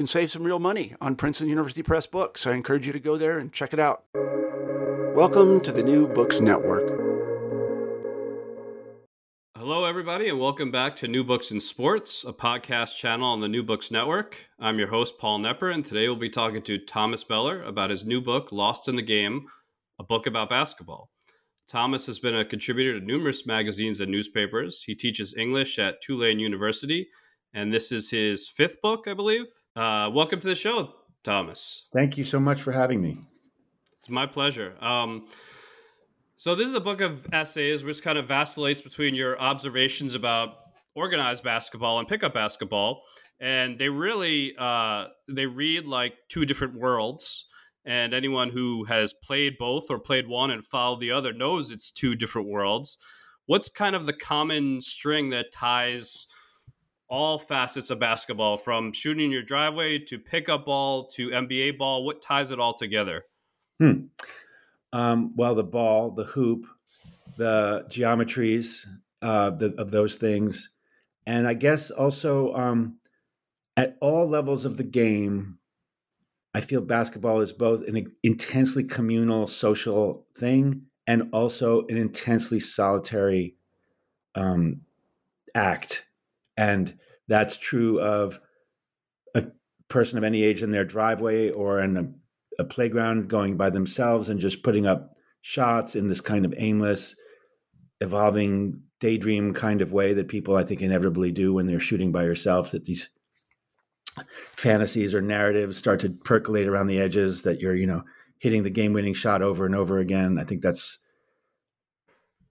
can save some real money on Princeton University Press books. I encourage you to go there and check it out. Welcome to the New Books Network. Hello, everybody, and welcome back to New Books in Sports, a podcast channel on the New Books Network. I'm your host, Paul Knepper, and today we'll be talking to Thomas Beller about his new book, Lost in the Game, a book about basketball. Thomas has been a contributor to numerous magazines and newspapers. He teaches English at Tulane University, and this is his fifth book, I believe. Uh, welcome to the show, Thomas. Thank you so much for having me. It's my pleasure. Um, so this is a book of essays which kind of vacillates between your observations about organized basketball and pickup basketball, and they really uh, they read like two different worlds. And anyone who has played both or played one and followed the other knows it's two different worlds. What's kind of the common string that ties all facets of basketball, from shooting in your driveway to pickup ball to NBA ball? What ties it all together? Hmm. Um, well, the ball, the hoop, the geometries uh, the, of those things, and I guess also um, at all levels of the game, I feel basketball is both an intensely communal social thing and also an intensely solitary um, act, and that's true of a person of any age in their driveway or in a a playground going by themselves and just putting up shots in this kind of aimless, evolving daydream kind of way that people I think inevitably do when they're shooting by yourself. That these fantasies or narratives start to percolate around the edges. That you're you know hitting the game-winning shot over and over again. I think that's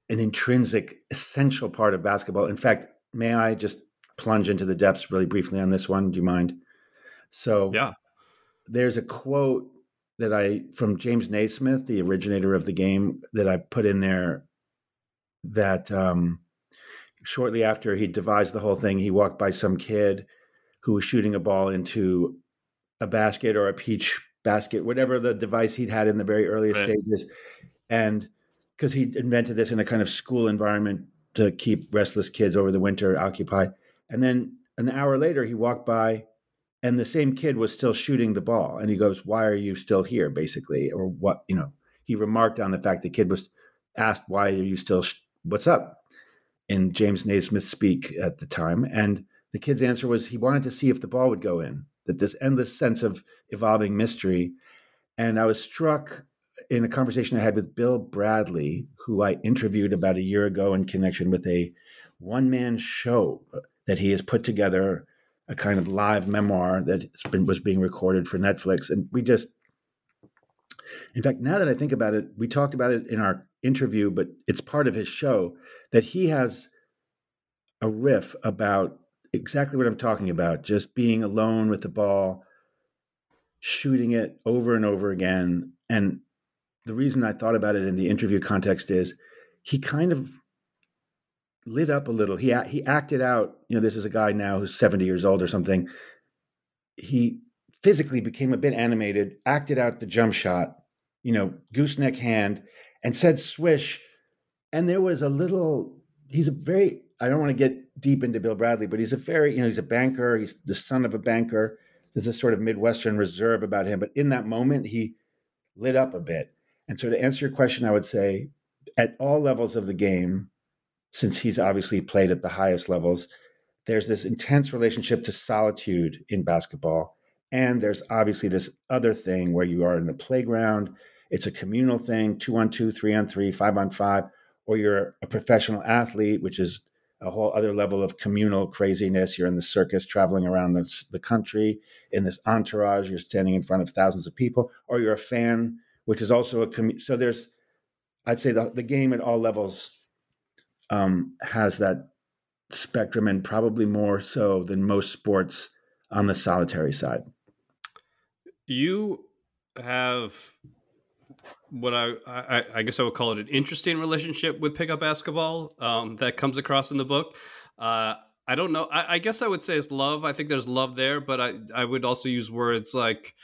an intrinsic, essential part of basketball. In fact, may I just plunge into the depths really briefly on this one? Do you mind? So, yeah, there's a quote that I from James Naismith, the originator of the game, that I put in there. That um, shortly after he devised the whole thing, he walked by some kid who was shooting a ball into a basket or a peach basket, whatever the device he'd had in the very earliest right. stages, and because he invented this in a kind of school environment to keep restless kids over the winter occupied, and then an hour later he walked by and the same kid was still shooting the ball. And he goes why are you still here? basically or what you know he remarked on the fact the kid was asked why are you still sh- what's up? in james naismith speak at the time. And the kid's answer was he wanted to see if the ball would go in that this endless sense of evolving mystery. And i was struck in a conversation i had with bill bradley who i interviewed about a year ago in connection with a one-man show uh, that he has put together a kind of live memoir that been, was being recorded for Netflix. And we just, in fact, now that I think about it, we talked about it in our interview, but it's part of his show that he has a riff about exactly what I'm talking about just being alone with the ball, shooting it over and over again. And the reason I thought about it in the interview context is he kind of lit up a little. He he acted out. You know, this is a guy now who's seventy years old or something. He physically became a bit animated, acted out the jump shot. You know, gooseneck hand, and said "swish" and there was a little. He's a very. I don't want to get deep into Bill Bradley, but he's a very. You know, he's a banker. He's the son of a banker. There's a sort of Midwestern reserve about him, but in that moment, he lit up a bit. And so, to answer your question, I would say at all levels of the game, since he's obviously played at the highest levels, there's this intense relationship to solitude in basketball. And there's obviously this other thing where you are in the playground. It's a communal thing, two on two, three on three, five on five, or you're a professional athlete, which is a whole other level of communal craziness. You're in the circus traveling around the, the country in this entourage. You're standing in front of thousands of people, or you're a fan, which is also a community. So there's, I'd say the, the game at all levels um, has that spectrum and probably more so than most sports on the solitary side. You have what I, I, I guess I would call it an interesting relationship with pickup basketball um, that comes across in the book. Uh, I don't know. I, I, guess I would say it's love. I think there's love there, but I I would also use words like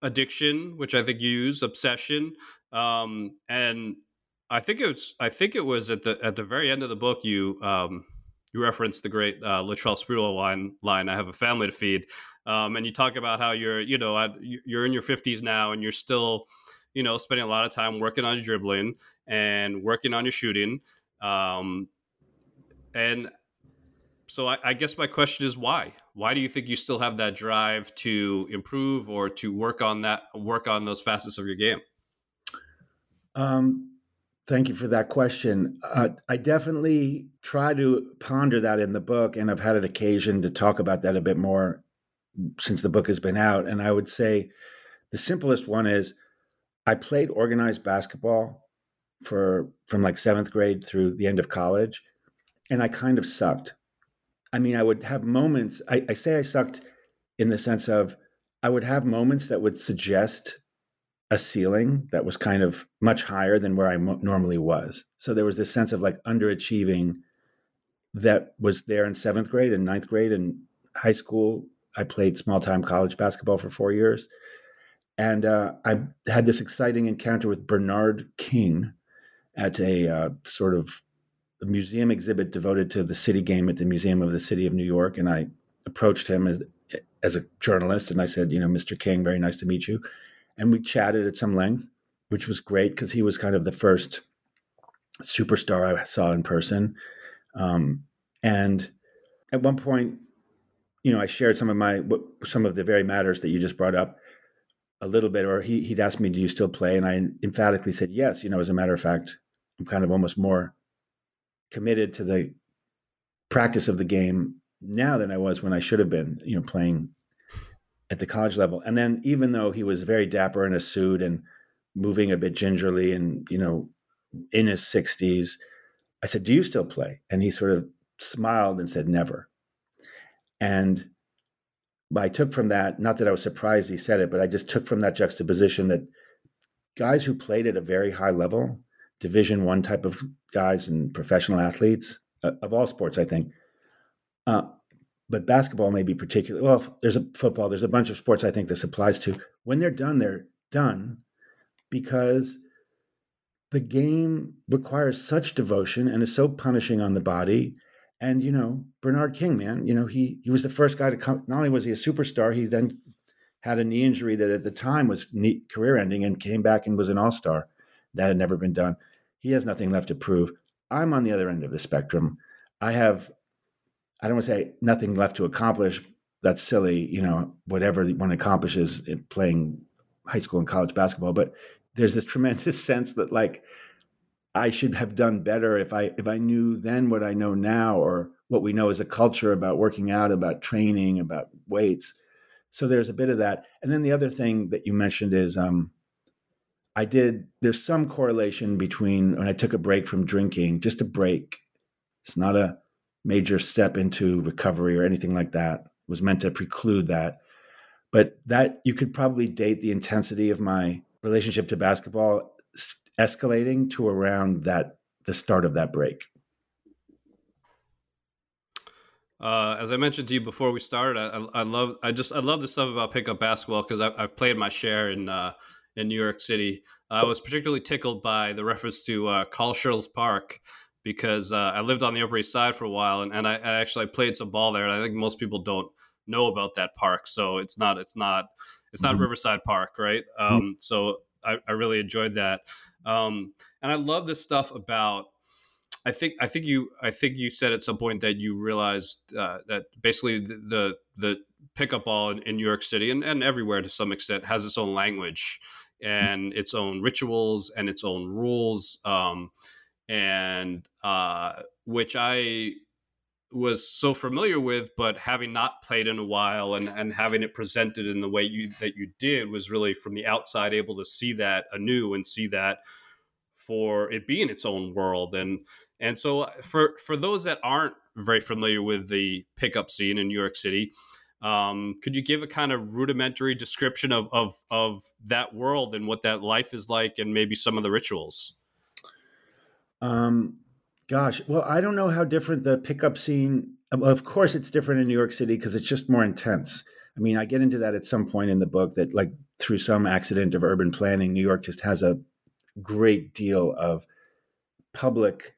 addiction, which I think you use, obsession, um, and I think it was I think it was at the at the very end of the book you um, you referenced the great uh, Latrell Sprewell line line. I have a family to feed, um, and you talk about how you're you know you're in your 50s now and you're still you know spending a lot of time working on your dribbling and working on your shooting, um, and so I, I guess my question is why? Why do you think you still have that drive to improve or to work on that work on those facets of your game? Um, Thank you for that question. Uh, I definitely try to ponder that in the book, and I've had an occasion to talk about that a bit more since the book has been out. And I would say the simplest one is I played organized basketball for from like seventh grade through the end of college, and I kind of sucked. I mean, I would have moments. I, I say I sucked in the sense of I would have moments that would suggest a ceiling that was kind of much higher than where I normally was. So there was this sense of like underachieving that was there in seventh grade and ninth grade and high school. I played small time college basketball for four years. And uh, I had this exciting encounter with Bernard King at a uh, sort of a museum exhibit devoted to the city game at the Museum of the City of New York. And I approached him as, as a journalist and I said, you know, Mr. King, very nice to meet you and we chatted at some length, which was great because he was kind of the first superstar I saw in person. Um, and at one point, you know, I shared some of my some of the very matters that you just brought up a little bit, or he he'd asked me, "Do you still play?" And I emphatically said yes. You know, as a matter of fact, I'm kind of almost more committed to the practice of the game now than I was when I should have been. You know, playing at the college level. And then even though he was very dapper in a suit and moving a bit gingerly and, you know, in his 60s, I said, Do you still play? And he sort of smiled and said, Never. And I took from that, not that I was surprised he said it, but I just took from that juxtaposition that guys who played at a very high level, division one type of guys and professional athletes uh, of all sports, I think, uh, but basketball may be particularly well there's a football there's a bunch of sports i think this applies to. When they're done they're done because the game requires such devotion and is so punishing on the body. And you know bernard king man you know he he was the first guy to come not only was he a superstar he then had a knee injury that at the time was career ending and came back and was an all-star. That had never been done. He has nothing left to prove. I'm on the other end of the spectrum. I have I don't want to say nothing left to accomplish. That's silly, you know, whatever one accomplishes in playing high school and college basketball. But there's this tremendous sense that like I should have done better if I if I knew then what I know now, or what we know as a culture about working out, about training, about weights. So there's a bit of that. And then the other thing that you mentioned is um, I did. There's some correlation between when I took a break from drinking, just a break. It's not a major step into recovery or anything like that. It was meant to preclude that. But that you could probably date the intensity of my relationship to basketball escalating to around that the start of that break. Uh, as I mentioned to you before we started, I, I, love I just I love the stuff about pickup basketball because I've, I've, played my share in uh, in New York City I was particularly tickled by the reference to uh, Carl Schurz Park because uh, I lived on the Upper East Side for a while, and, and I, I, actually played some ball there. And I think most people don't know about that park, so it's not it's not it's not mm-hmm. Riverside Park, right? Mm-hmm. Um, so I, I, really enjoyed that, um, and I love this stuff about. I think I think you I think you said at some point that you realized uh, that basically the, the, the pickup ball in, in, New York City and, and everywhere to some extent has its own language and its own rituals and its own rules. Um, and uh, which I was so familiar with, but having not played in a while and, and having it presented in the way you that you did was really from the outside able to see that anew and see that for it being its own world and and so uh, for for those that aren't very familiar with the pickup scene in New York City, um, could you give a kind of rudimentary description of, of of that world and what that life is like, and maybe some of the rituals? Um, gosh, well, I don't know how different the pickup scene. Of course, it's different in New York City because it's just more intense. I mean, I get into that at some point in the book that, like, through some accident of urban planning, New York just has a great deal of public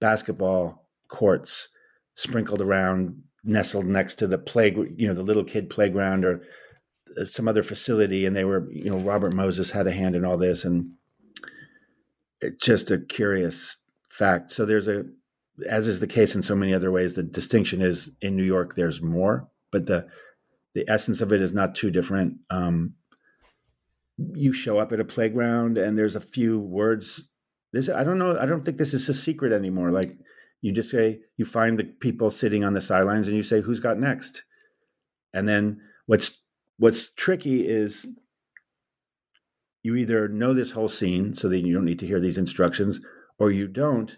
basketball courts sprinkled around, nestled next to the play, you know, the little kid playground or uh, some other facility. And they were, you know, Robert Moses had a hand in all this, and just a curious fact. So there's a, as is the case in so many other ways, the distinction is in New York there's more, but the the essence of it is not too different. Um, you show up at a playground and there's a few words. This I don't know. I don't think this is a secret anymore. Like you just say you find the people sitting on the sidelines and you say who's got next, and then what's what's tricky is you either know this whole scene so that you don't need to hear these instructions or you don't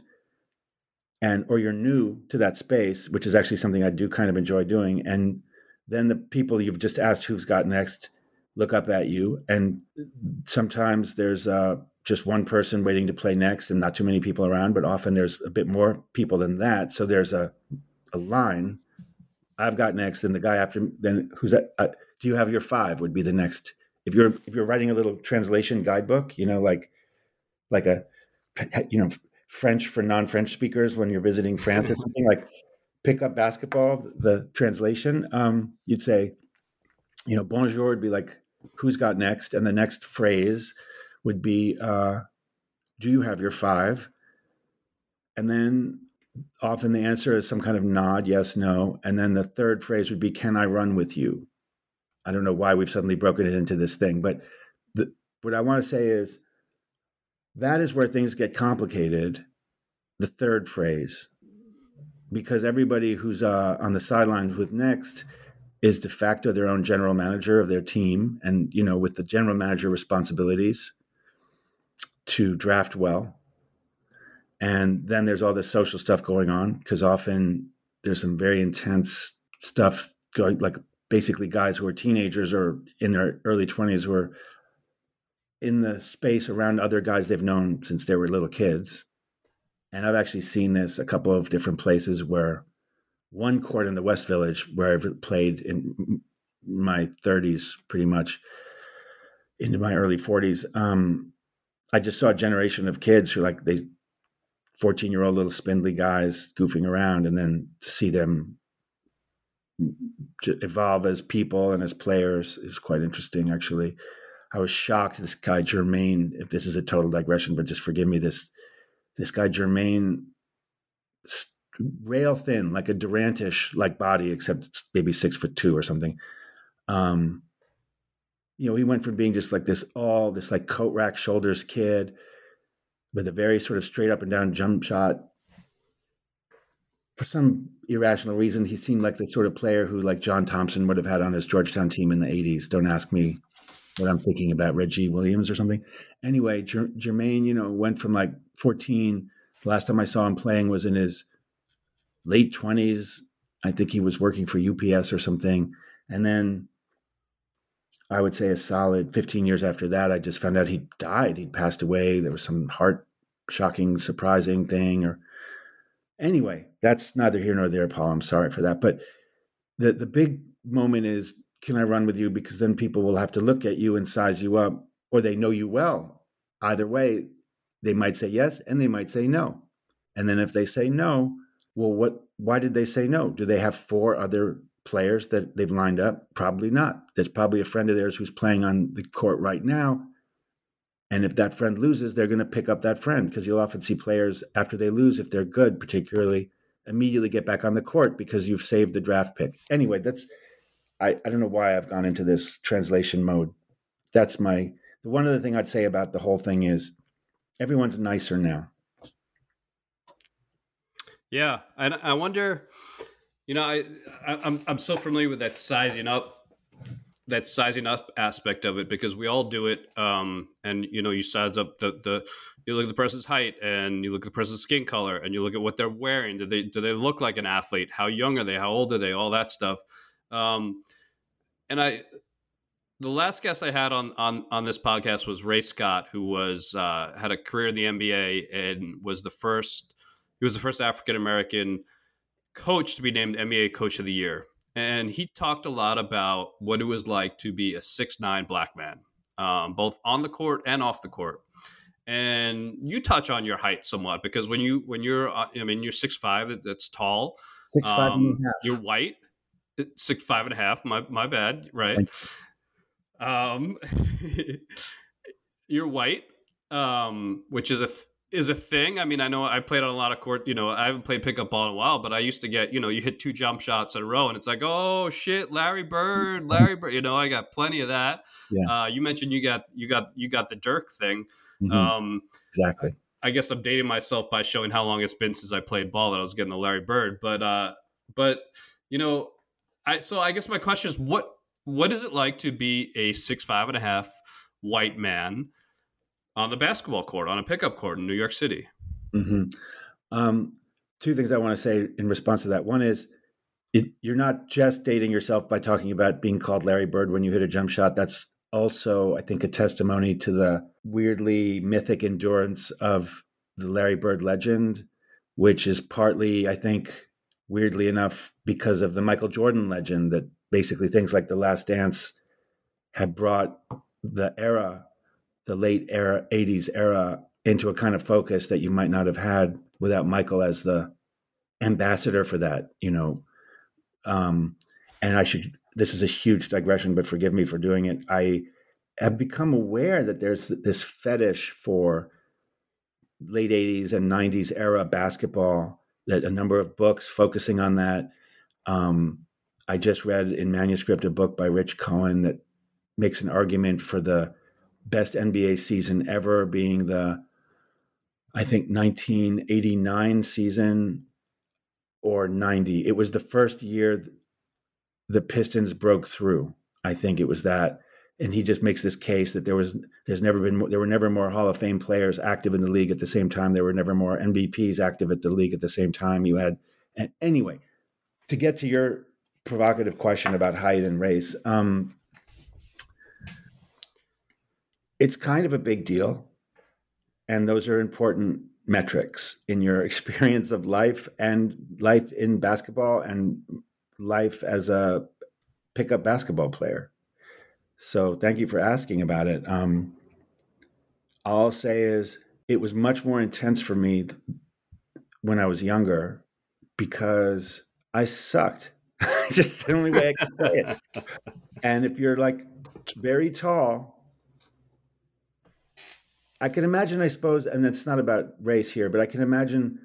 and or you're new to that space which is actually something i do kind of enjoy doing and then the people you've just asked who's got next look up at you and sometimes there's uh, just one person waiting to play next and not too many people around but often there's a bit more people than that so there's a, a line i've got next and the guy after then who's that uh, do you have your five? would be the next if you're if you're writing a little translation guidebook you know like like a you know French for non-French speakers when you're visiting France or something like pick up basketball the translation um, you'd say you know bonjour would be like who's got next? And the next phrase would be uh, do you have your five? And then often the answer is some kind of nod yes no. And then the third phrase would be can i run with you i don't know why we've suddenly broken it into this thing but the, what i want to say is that is where things get complicated. The third phrase, because everybody who's uh, on the sidelines with Next is de facto their own general manager of their team, and you know, with the general manager responsibilities to draft well. And then there's all this social stuff going on because often there's some very intense stuff going, like basically guys who are teenagers or in their early 20s who are in the space around other guys they've known since they were little kids. And I've actually seen this a couple of different places where one court in the West Village, where I've played in my 30s, pretty much into my early 40s, um, I just saw a generation of kids who like they 14 year old little spindly guys goofing around, and then to see them evolve as people and as players is quite interesting, actually. I was shocked. This guy Jermaine, if this is a total digression, but just forgive me. This this guy Jermaine, rail thin, like a Durantish like body, except it's maybe six foot two or something. Um, you know, he went from being just like this all this like coat rack shoulders kid with a very sort of straight up and down jump shot. For some irrational reason, he seemed like the sort of player who like John Thompson would have had on his Georgetown team in the 80s. Don't ask me what I'm thinking about Reggie Williams or something. Anyway, Jer- Jermaine, you know, went from like 14. The last time I saw him playing was in his late 20s. I think he was working for UPS or something. And then I would say a solid 15 years after that, I just found out he died. He'd passed away. There was some heart shocking, surprising thing. Or anyway, that's neither here nor there, Paul. I'm sorry for that. But the the big moment is can I run with you? Because then people will have to look at you and size you up, or they know you well. either way, they might say yes and they might say no. And then if they say no, well, what? Why did they say no? Do they have four other players that they've lined up? Probably not. There's probably a friend of theirs who's playing on the court right now. And if that friend loses, they're going to pick up that friend because you'll often see players after they lose, if they're good, particularly, immediately get back on the court because you've saved the draft pick. Anyway, that's I, I don't know why I've gone into this translation mode. That's my the one other thing I'd say about the whole thing is everyone's nicer now. Yeah, and I wonder, you know, I, I I'm, I'm so familiar with that sizing up that sizing up aspect of it because we all do it um, and you know you size up the the you look at the person's height and you look at the person's skin color and you look at what they're wearing. Do they do they look like an athlete? How young are they? How old are they? All that stuff. Um, and i the last guest i had on on on this podcast was ray scott who was uh, had a career in the nba and was the first he was the first african american coach to be named nba coach of the year. And he talked a lot about what it was like to be a six nine black man, um, both on the court and off the court. And you touch on your height somewhat because when you when you're uh, I mean you're six five that's tall. Six five um, and a half. You're white. Six five and a half. My my bad. Right. Um, you're white, um, which is a is a thing. I mean, I know I played on a lot of court. You know, I haven't played pickup ball in a while, but I used to get, you know, you hit two jump shots in a row, and it's like, oh shit, Larry Bird, Larry Bird. You know, I got plenty of that. Yeah. Uh, you mentioned you got you got you got the Dirk thing. Mm-hmm. Um, exactly. I, guess I'm dating myself by showing how long it's been since I played ball that I was getting the Larry Bird. But uh, but you know, I so I guess my question is what what is it like to be a six five and a half white man? on the basketball court, on a pickup court in New York City. Mm-hmm. Um, two things I want to say in response to that. One is it, you're not just dating yourself by talking about being called Larry Bird when you hit a jump shot. That's also, I think, a testimony to the weirdly mythic endurance of the Larry Bird legend, which is partly, I think, weirdly enough, because of the Michael Jordan legend that basically things like The Last Dance had brought the era the late era 80s era into a kind of focus that you might not have had without Michael as the ambassador for that, you know. Um, and I should this is a huge digression, but forgive me for doing it. I have become aware that there's this fetish for late 80s and 90s era basketball, that a number of books focusing on that. Um, I just read in manuscript a book by Rich Cohen that makes an argument for the best NBA season ever being the, I think, 1989 season or 90. It was the first year the Pistons broke through. I think it was that. And he just makes this case that there was, there's never been, there were never more Hall of Fame players active in the league at the same time. There were never more MVPs active at the league at the same time. You had, and anyway, to get to your provocative question about height and race, um, it's kind of a big deal. And those are important metrics in your experience of life and life in basketball and life as a pickup basketball player. So thank you for asking about it. Um, all I'll say is it was much more intense for me when I was younger because I sucked. Just the only way I can say it. And if you're like very tall I can imagine, I suppose, and it's not about race here, but I can imagine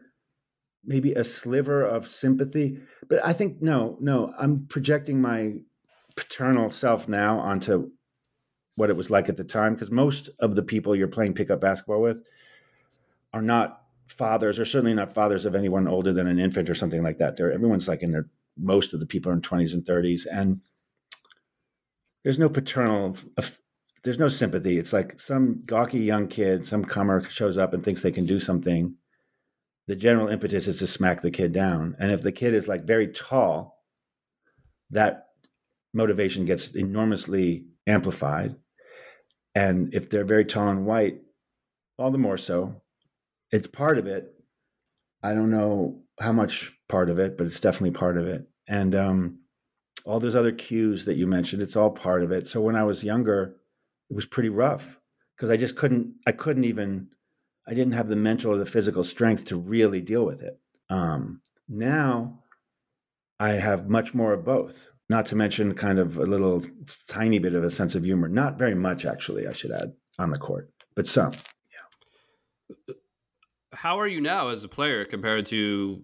maybe a sliver of sympathy. But I think no, no, I'm projecting my paternal self now onto what it was like at the time because most of the people you're playing pickup basketball with are not fathers or certainly not fathers of anyone older than an infant or something like that. They're, everyone's like in their most of the people are in 20s and 30s and there's no paternal there's no sympathy. It's like some gawky young kid, some comer shows up and thinks they can do something. The general impetus is to smack the kid down. And if the kid is like very tall, that motivation gets enormously amplified. And if they're very tall and white, all the more so. It's part of it. I don't know how much part of it, but it's definitely part of it. And um, all those other cues that you mentioned, it's all part of it. So when I was younger, it was pretty rough because I just couldn't. I couldn't even. I didn't have the mental or the physical strength to really deal with it. Um, now, I have much more of both. Not to mention, kind of a little tiny bit of a sense of humor. Not very much, actually. I should add on the court, but some. Yeah. How are you now as a player compared to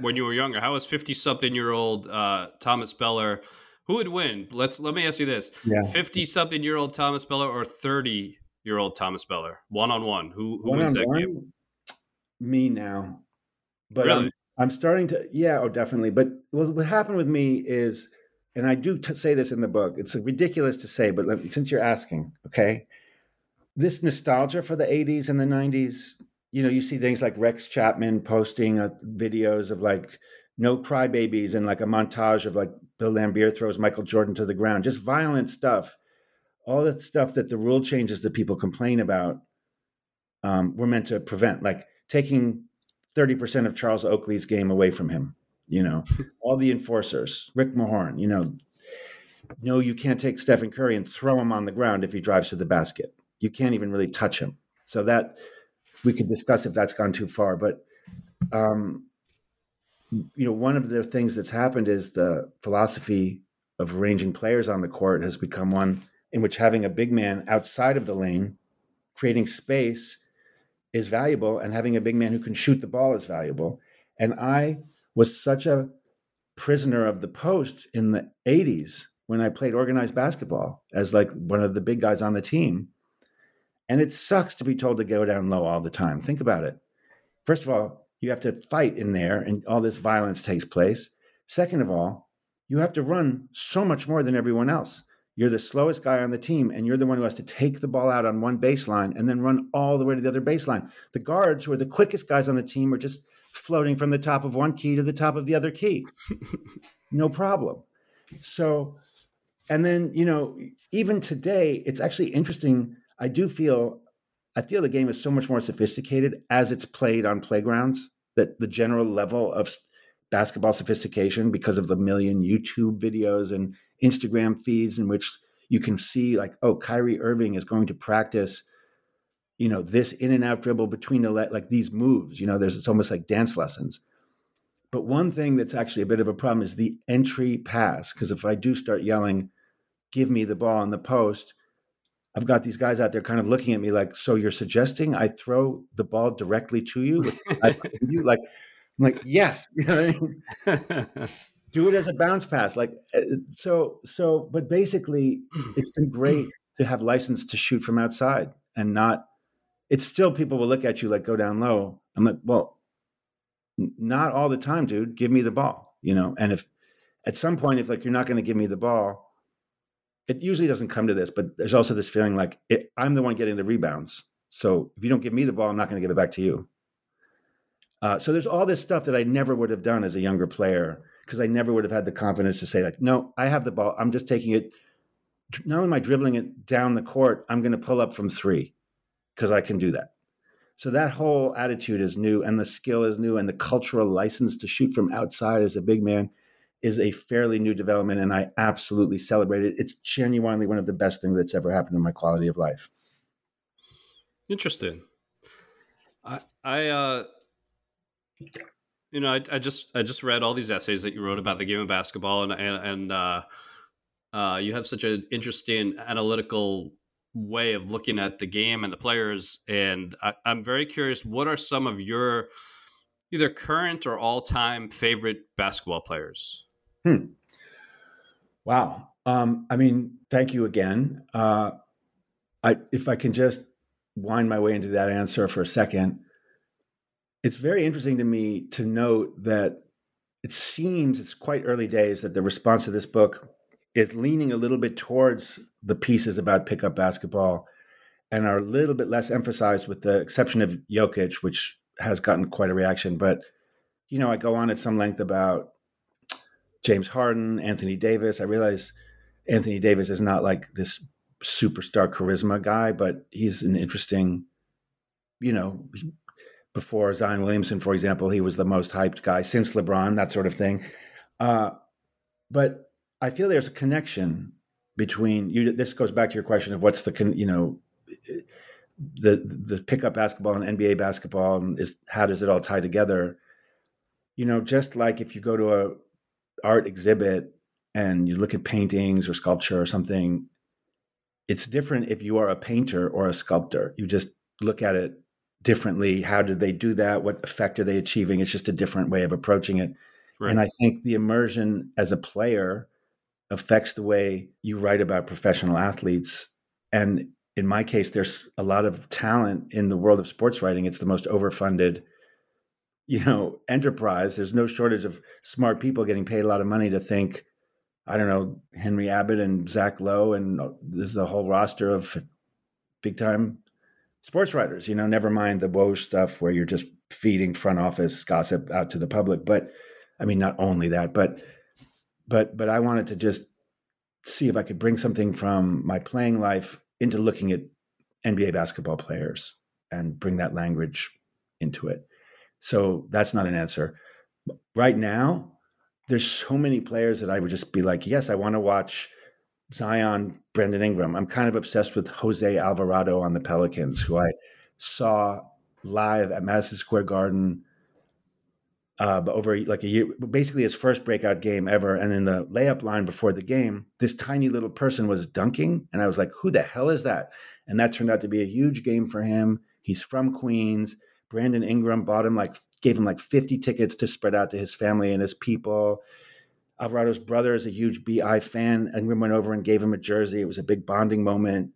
when you were younger? How is fifty-something-year-old uh, Thomas Beller? Who would win? Let's let me ask you this: fifty-something-year-old Thomas Beller or thirty-year-old Thomas Beller, one on one? Who who wins that game? Me now, but really? I'm, I'm, starting to. Yeah, oh, definitely. But what happened with me is, and I do t- say this in the book. It's ridiculous to say, but let, since you're asking, okay, this nostalgia for the '80s and the '90s. You know, you see things like Rex Chapman posting uh, videos of like no crybabies and like a montage of like Bill Laimbeer throws Michael Jordan to the ground, just violent stuff. All the stuff that the rule changes that people complain about um, were meant to prevent, like taking 30% of Charles Oakley's game away from him, you know, all the enforcers, Rick Mahorn, you know, no, you can't take Stephen Curry and throw him on the ground if he drives to the basket. You can't even really touch him. So that we could discuss if that's gone too far, but um, you know, one of the things that's happened is the philosophy of arranging players on the court has become one in which having a big man outside of the lane, creating space, is valuable, and having a big man who can shoot the ball is valuable. And I was such a prisoner of the post in the 80s when I played organized basketball as like one of the big guys on the team. And it sucks to be told to go down low all the time. Think about it. First of all, you have to fight in there and all this violence takes place. Second of all, you have to run so much more than everyone else. You're the slowest guy on the team, and you're the one who has to take the ball out on one baseline and then run all the way to the other baseline. The guards, who are the quickest guys on the team, are just floating from the top of one key to the top of the other key. no problem. So, and then, you know, even today, it's actually interesting. I do feel I feel the game is so much more sophisticated as it's played on playgrounds that the general level of basketball sophistication because of the million YouTube videos and Instagram feeds in which you can see like oh Kyrie Irving is going to practice you know this in and out dribble between the le- like these moves you know there's it's almost like dance lessons but one thing that's actually a bit of a problem is the entry pass because if I do start yelling give me the ball in the post I've got these guys out there kind of looking at me like, so you're suggesting I throw the ball directly to you? you like, I'm like, yes, you know I mean? do it as a bounce pass. Like, uh, so, so, but basically it's been great to have license to shoot from outside and not, it's still people will look at you like go down low. I'm like, well, not all the time, dude, give me the ball, you know? And if at some point, if like, you're not going to give me the ball, it usually doesn't come to this, but there's also this feeling like it, I'm the one getting the rebounds. So if you don't give me the ball, I'm not going to give it back to you. Uh, so there's all this stuff that I never would have done as a younger player because I never would have had the confidence to say like, no, I have the ball. I'm just taking it. Not only am I dribbling it down the court, I'm going to pull up from three because I can do that. So that whole attitude is new, and the skill is new, and the cultural license to shoot from outside as a big man is a fairly new development, and I absolutely celebrate it. It's genuinely one of the best things that's ever happened in my quality of life. Interesting. I, I, uh, you know, I, I just, I just read all these essays that you wrote about the game of basketball, and and, and uh, uh, you have such an interesting analytical way of looking at the game and the players. And I, I'm very curious, what are some of your either current or all-time favorite basketball players? Hmm. Wow. Um, I mean, thank you again. Uh, I, if I can just wind my way into that answer for a second, it's very interesting to me to note that it seems it's quite early days that the response to this book is leaning a little bit towards the pieces about pickup basketball and are a little bit less emphasized with the exception of Jokic, which has gotten quite a reaction. But, you know, I go on at some length about James Harden, Anthony Davis. I realize Anthony Davis is not like this superstar charisma guy, but he's an interesting, you know, before Zion Williamson, for example, he was the most hyped guy since LeBron, that sort of thing. Uh, but I feel there's a connection between you. This goes back to your question of what's the, con, you know, the the pickup basketball and NBA basketball and is how does it all tie together? You know, just like if you go to a art exhibit and you look at paintings or sculpture or something, it's different if you are a painter or a sculptor. You just look at it differently. How did they do that? What effect are they achieving? It's just a different way of approaching it. Right. And I think the immersion as a player affects the way you write about professional athletes. And in my case, there's a lot of talent in the world of sports writing. It's the most overfunded, you know, enterprise. There's no shortage of smart people getting paid a lot of money to think, I don't know, Henry Abbott and Zach Lowe, and uh, this is a whole roster of big time sports writers. You know, never mind the Woj stuff where you're just feeding front office gossip out to the public. But I mean, not only that, but but but I wanted to just see if I could bring something from my playing life into looking at NBA basketball players and bring that language into it. So that's not an answer. Right now, there's so many players that I would just be like, yes, I want to watch Zion, Brandon Ingram. I'm kind of obsessed with Jose Alvarado on the Pelicans, who I saw live at Madison Square Garden uh, but over like a year, basically his first breakout game ever. And in the layup line before the game, this tiny little person was dunking, and I was like, "Who the hell is that?" And that turned out to be a huge game for him. He's from Queens. Brandon Ingram bought him like gave him like 50 tickets to spread out to his family and his people. Alvarado's brother is a huge BI fan. Ingram went over and gave him a jersey. It was a big bonding moment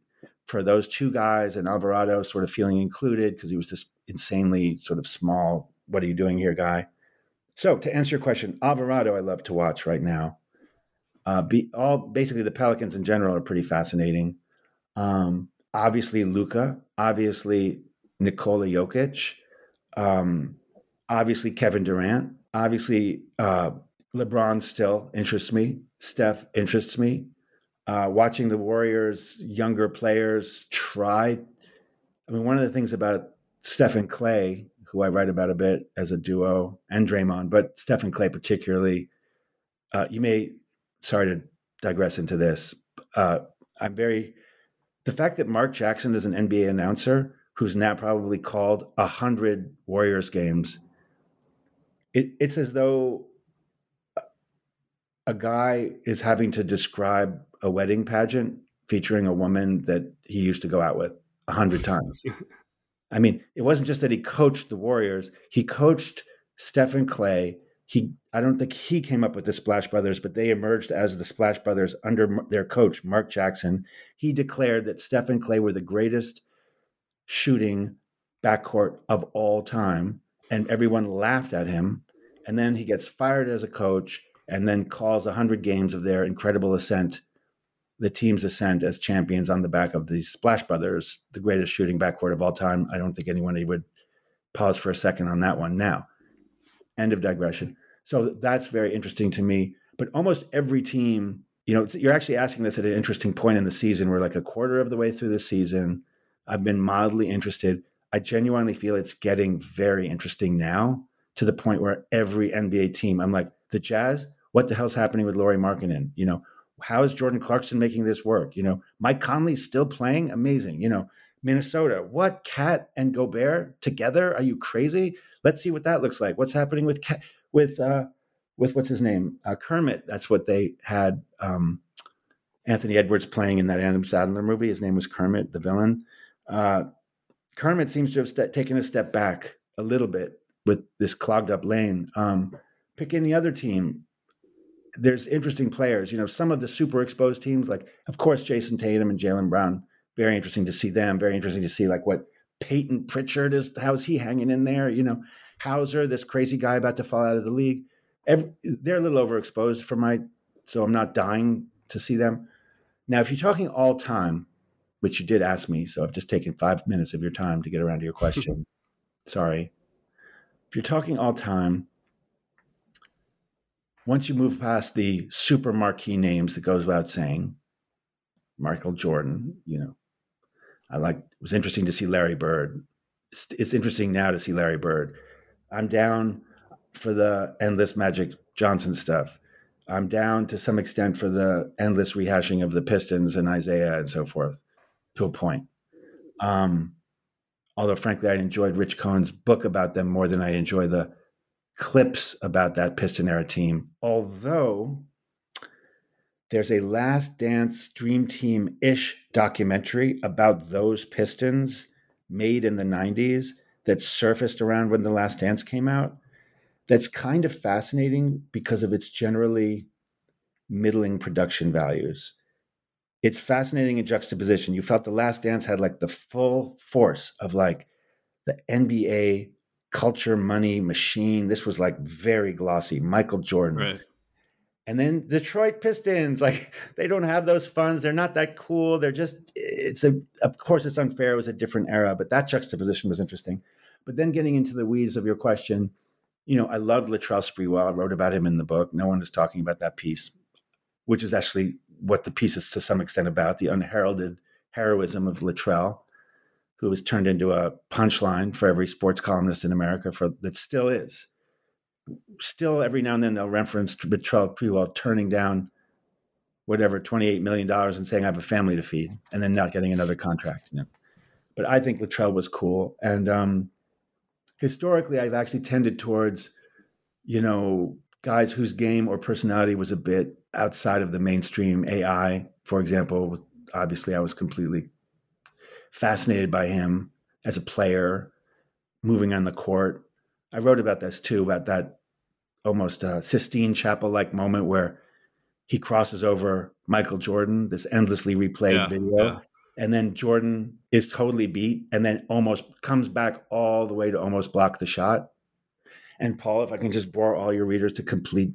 for those two guys and Alvarado sort of feeling included because he was this insanely sort of small, what are you doing here guy. So to answer your question, Alvarado, I love to watch right now. Uh, be, all basically the Pelicans in general are pretty fascinating. Um, obviously Luka, obviously Nikola Jokic, um, obviously Kevin Durant, obviously uh, LeBron still interests me. Steph interests me. Uh, watching the Warriors' younger players try. I mean, one of the things about Steph and Klay who I write about a bit as a duo, and Draymond, but Steph and Klay particularly. Uh, you may, sorry to digress into this. Uh, I'm very, the fact that Mark Jackson is an NBA announcer who's now probably called a hundred Warriors games. It, it's as though a guy is having to describe a wedding pageant featuring a woman that he used to go out with a hundred times. I mean, it wasn't just that he coached the Warriors; he coached Steph and Klay. He, I don't think he came up with the Splash Brothers, but they emerged as the Splash Brothers under their coach, Mark Jackson. He declared that Steph and Klay were the greatest shooting backcourt of all time, and everyone laughed at him. And then he gets fired as a coach, and then calls 100 games of their incredible ascent the team's ascent as champions on the back of the Splash Brothers, the greatest shooting backcourt of all time. I don't think anyone would pause for a second on that one now. End of digression. So that's very interesting to me. But almost every team, you know, you're actually asking this at an interesting point in the season. We're like a quarter of the way through the season. I've been mildly interested. I genuinely feel it's getting very interesting now to the point where every NBA team, I'm like, the Jazz, what the hell's happening with Lauri Markkanen? You know, how is Jordan Clarkson making this work? You know, Mike Conley's still playing, amazing. You know, Minnesota, what KAT and Gobert together? Are you crazy? Let's see what that looks like. What's happening with KAT, with uh, with what's his name uh, Kermit? That's what they had um, Anthony Edwards playing in that Adam Sandler movie. His name was Kermit, the villain. Uh, Kermit seems to have st- taken a step back a little bit with this clogged up lane. Um, pick any other team there's interesting players. You know, some of the super exposed teams, like of course Jayson Tatum and Jaylen Brown, very interesting to see them. Very interesting to see like what Payton Pritchard is. How's he hanging in there? You know, Hauser, this crazy guy about to fall out of the league. Every, they're a little overexposed for my, so I'm not dying to see them. Now, if you're talking all time, which you did ask me, so I've just taken five minutes of your time to get around to your question. Sorry. If you're talking all time, once you move past the super marquee names that goes without saying, Michael Jordan, you know, I like, it was interesting to see Larry Bird. It's, it's interesting now to see Larry Bird. I'm down for the endless Magic Johnson stuff. I'm down to some extent for the endless rehashing of the Pistons and Isiah and so forth to a point. Um, although, frankly, I enjoyed Rich Cohen's book about them more than I enjoy the clips about that Piston era team. Although there's a Last Dance Dream Team ish documentary about those Pistons made in the 90s that surfaced around when The Last Dance came out. That's kind of fascinating because of its generally middling production values. It's fascinating in juxtaposition. You felt The Last Dance had like the full force of like the NBA culture money machine. This was like very glossy. Michael Jordan. Right. And then Detroit Pistons, like they don't have those funds. They're not that cool. They're just, it's a, of course, it's unfair. It was a different era, but that juxtaposition was interesting. But then getting into the weeds of your question, you know, I loved Latrell Sprewell. I wrote about him in the book. No one is talking about that piece, which is actually what the piece is to some extent about the unheralded heroism of Latrell who was turned into a punchline for every sports columnist in America for that still is. Still, every now and then they'll reference Latrell Sprewell turning down whatever $28 million and saying, I have a family to feed, and then not getting another contract. You know? But I think Latrell was cool. And um, historically, I've actually tended towards, you know, guys whose game or personality was a bit outside of the mainstream AI, for example. Obviously, I was completely fascinated by him as a player, moving on the court. I wrote about this too, about that almost uh, Sistine Chapel like moment where he crosses over Michael Jordan, this endlessly replayed yeah, video. Yeah. And then Jordan is totally beat and then almost comes back all the way to almost block the shot. And Paul, if I can just bore all your readers to complete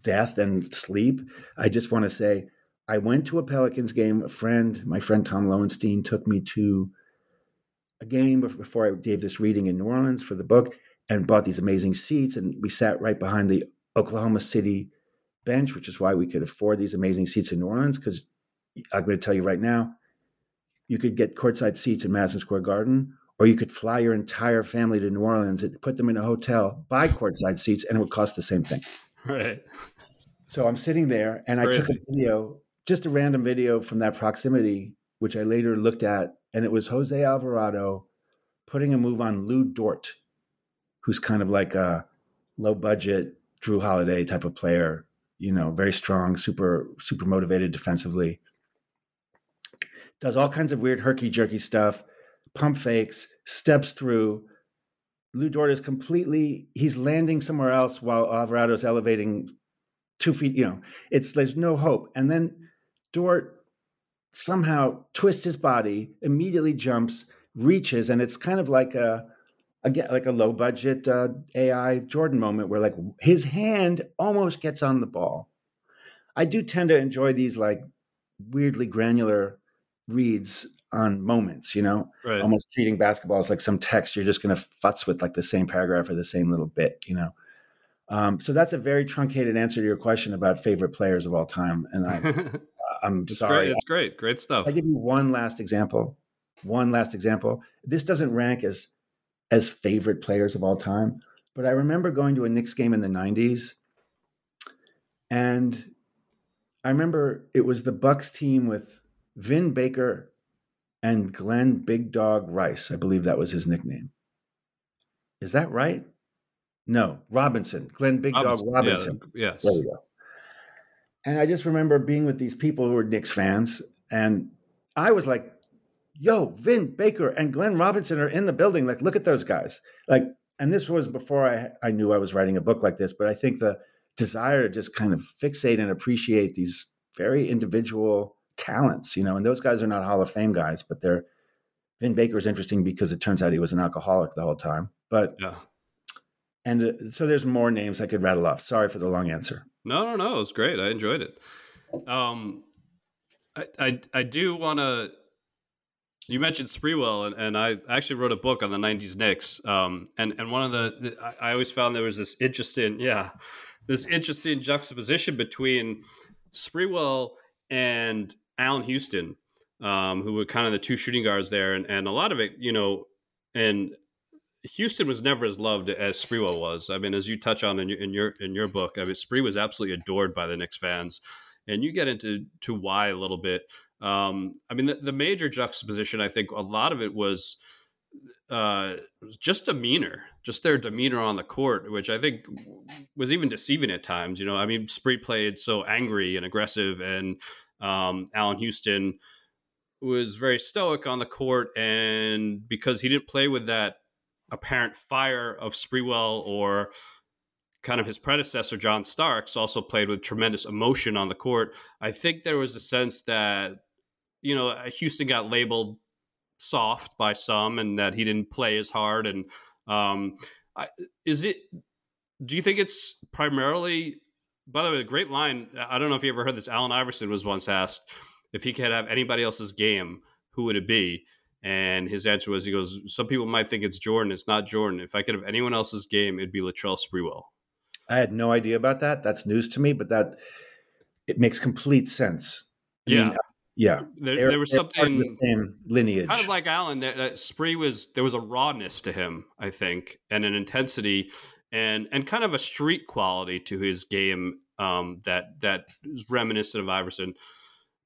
death and sleep, I just want to say I went to a Pelicans game. A friend, my friend Tom Lowenstein, took me to a game before I gave this reading in New Orleans for the book and bought these amazing seats. And we sat right behind the Oklahoma City bench, which is why we could afford these amazing seats in New Orleans. Because I'm going to tell you right now, you could get courtside seats in Madison Square Garden, or you could fly your entire family to New Orleans and put them in a hotel, buy courtside seats, and it would cost the same thing. Right. So I'm sitting there and I took a video just a random video from that proximity, which I later looked at, and it was Jose Alvarado putting a move on Lu Dort, who's kind of like a low budget Jrue Holiday type of player, you know, very strong, super, super motivated defensively. Does all kinds of weird herky jerky stuff, pump fakes, steps through. Lu Dort is completely, he's landing somewhere else while Alvarado's elevating two feet, you know, it's, there's no hope. And then Dort somehow twists his body, immediately jumps, reaches, and it's kind of like a again like a low budget uh, AI Jordan moment where like his hand almost gets on the ball. I do tend to enjoy these like weirdly granular reads on moments, you know, right. almost treating basketball as like some text you're just going to futz with like the same paragraph or the same little bit, you know. Um, so that's a very truncated answer to your question about favorite players of all time, and I I'm it's sorry. Great. It's great. Great stuff. I give you one last example. One last example. This doesn't rank as as favorite players of all time, but I remember going to a Knicks game in the '90s, and I remember it was the Bucks team with Vin Baker and Glenn Big Dog Rice. I believe that was his nickname. Is that right? No, Robinson. Glenn Big Dog Robinson. Yeah, yes. There we go. And I just remember being with these people who were Knicks fans, and I was like, "Yo, Vin Baker and Glenn Robinson are in the building. Like, look at those guys." Like, and this was before I I knew I was writing a book like this, but I think the desire to just kind of fixate and appreciate these very individual talents, you know, and those guys are not Hall of Fame guys, but they're Vin Baker is interesting because it turns out he was an alcoholic the whole time. But yeah. And uh, so there's more names I could rattle off. Sorry for the long answer. No, no, no. It was great. I enjoyed it. Um, I, I, I do want to. You mentioned Sprewell, and, and I actually wrote a book on the '90s Knicks. Um, and and one of the I always found there was this interesting, yeah, this interesting juxtaposition between Sprewell and Allan Houston, um, who were kind of the two shooting guards there, and and a lot of it, you know, and Houston was never as loved as Sprewell was. I mean, as you touch on in your in your, in your book, I mean, Spree was absolutely adored by the Knicks fans, and you get into to why a little bit. Um, I mean, the, the, major juxtaposition, I think a lot of it was uh, just demeanor, just their demeanor on the court, which I think was even deceiving at times. You know, I mean, Spree played so angry and aggressive, and um, Allan Houston was very stoic on the court, and because he didn't play with that apparent fire of Sprewell or kind of his predecessor John Starks also played with tremendous emotion on the court. I think there was a sense that you know Houston got labeled soft by some, and that he didn't play as hard. And um, I, is it? Do you think it's primarily? By the way, a great line. I don't know if you ever heard this. Allen Iverson was once asked if he could have anybody else's game, who would it be? And his answer was, he goes, some people might think it's Jordan. It's not Jordan. If I could have anyone else's game, it'd be Latrell Sprewell. I had no idea about that. That's news to me, but that it makes complete sense. I yeah. Mean, yeah. There, there was something the same lineage. Kind of like Allen, that, that Spree was, there was a rawness to him, I think, and an intensity and, and kind of a street quality to his game um, that, that is reminiscent of Iverson.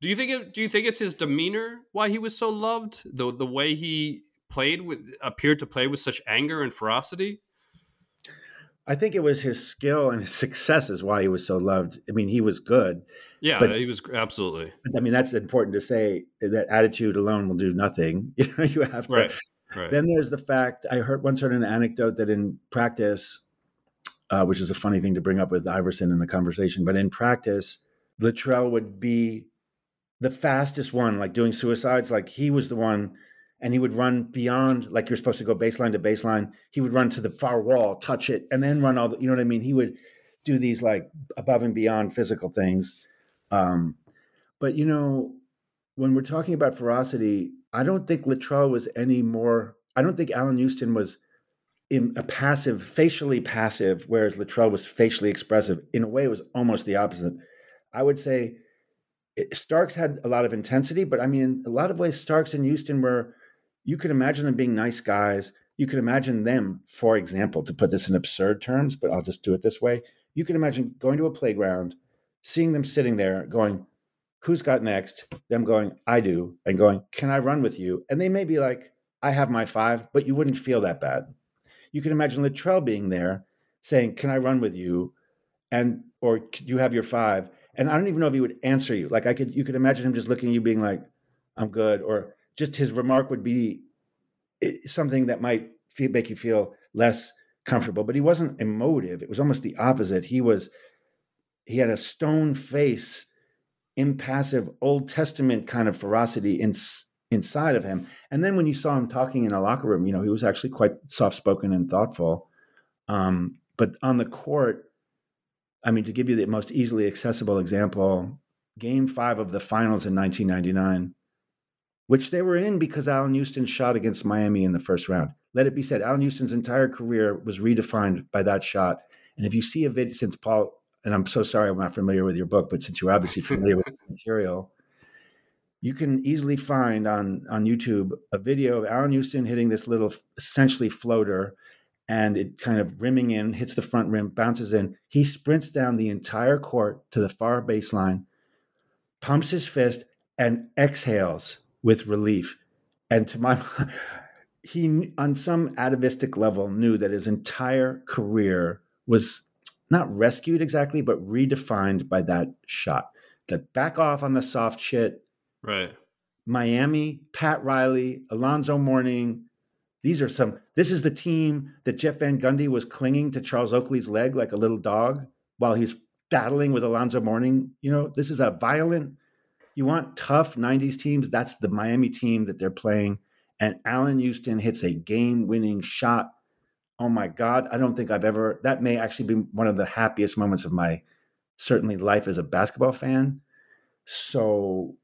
Do you think it, do you think it's his demeanor why he was so loved? The the way he played with appeared to play with such anger and ferocity? I think it was his skill and his success is why he was so loved. I mean, he was good. Yeah, but, he was absolutely. I mean, that's important to say that attitude alone will do nothing. You know, you have to. Right, right. Then there's the fact I heard once heard an anecdote that in practice, uh, which is a funny thing to bring up with Iverson in the conversation, but in practice, Latrell would be the fastest one, like doing suicides. Like he was the one and he would run beyond like you're supposed to go baseline to baseline. He would run to the far wall touch it and then run all the you know what i mean? He would do these like above and beyond physical things. Um but you know when we're talking about ferocity i don't think Latrell was any more i don't think Allan houston was in a passive facially passive whereas Latrell was facially expressive. In a way it was almost the opposite. I would say Starks had a lot of intensity, but I mean, a lot of ways Starks and Houston were you could imagine them being nice guys. You could imagine them, for example, to put this in absurd terms, but I'll just do it this way. You can imagine going to a playground, seeing them sitting there going, Who's got next? Them going, I do, and going, Can I run with you? And they may be like, I have my five, but you wouldn't feel that bad. You can imagine Latrell being there saying, Can I run with you? And or you have your five? And I don't even know if he would answer you. Like I could you could imagine him just looking at you being like, I'm good, or just his remark would be eh, something that might feel, make you feel less comfortable. But he wasn't emotive. It was almost the opposite. He was he had a stone face, impassive Old Testament kind of ferocity in, inside of him. And then when you saw him talking in a locker room, you know, he was actually quite soft spoken and thoughtful. Um, but on the court, I mean, to give you the most easily accessible example, game five of the finals in 1999, which they were in because Allan Houston shot against Miami in the first round. Let it be said, Allan Houston's entire career was redefined by that shot. And if you see a video, since Paul, and I'm so sorry I'm not familiar with your book, but since you're obviously familiar with the material, you can easily find on, on YouTube a video of Allan Houston hitting this little essentially floater and it kind of rimming in, hits the front rim, bounces in. He sprints down the entire court to the far baseline, pumps his fist, and exhales with relief. And to my he on some atavistic level knew that his entire career was not rescued exactly, but redefined by that shot. That back off on the soft shit. Right. Miami, Pat Riley, Alonzo Mourning. These are some. This is the team that Jeff Van Gundy was clinging to Charles Oakley's leg like a little dog while he's battling with Alonzo Mourning. You know, this is a violent you want tough 90s teams, that's the Miami team that they're playing. And Allan Houston hits a game winning shot. Oh my God, I don't think I've ever, that may actually be one of the happiest moments of my certainly life as a basketball fan. So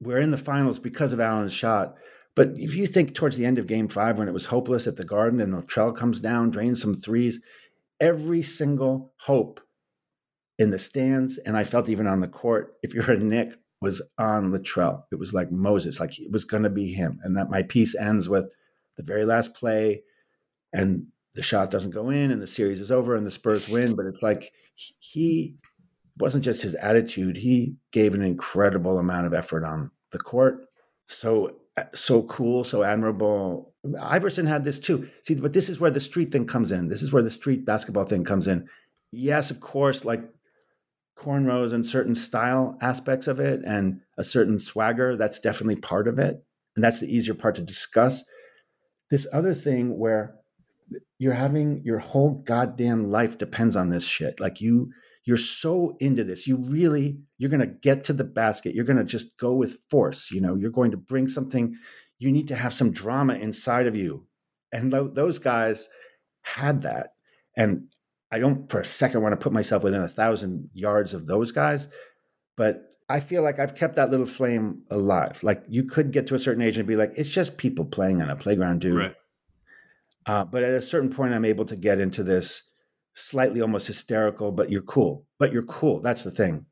we're in the finals because of Allan's shot. But if you think towards the end of game five, when it was hopeless at the Garden and Latrell comes down, drains some threes, every single hope in the stands, and I felt even on the court. If you're a Knick, was on Latrell. It was like Moses, like it was going to be him. And that my piece ends with the very last play, and the shot doesn't go in, and the series is over, and the Spurs win. But it's like he wasn't just his attitude, he gave an incredible amount of effort on the court. So so cool, so admirable. Iverson had this too. See, but this is where the street thing comes in. This is where the street basketball thing comes in. Yes, of course, like cornrows and certain style aspects of it and a certain swagger, that's definitely part of it. And that's the easier part to discuss. This other thing where you're having your whole goddamn life depends on this shit. Like you you're so into this you really you're going to get to the basket you're going to just go with force you know you're going to bring something you need to have some drama inside of you. And those guys had that. And i don't for a second want to put myself within a thousand yards of those guys but i feel like i've kept that little flame alive. Like you could get to a certain age and be like it's just people playing on a playground dude. Right. uh, but at a certain point i'm able to get into this slightly almost hysterical, but you're cool. But you're cool. That's the thing.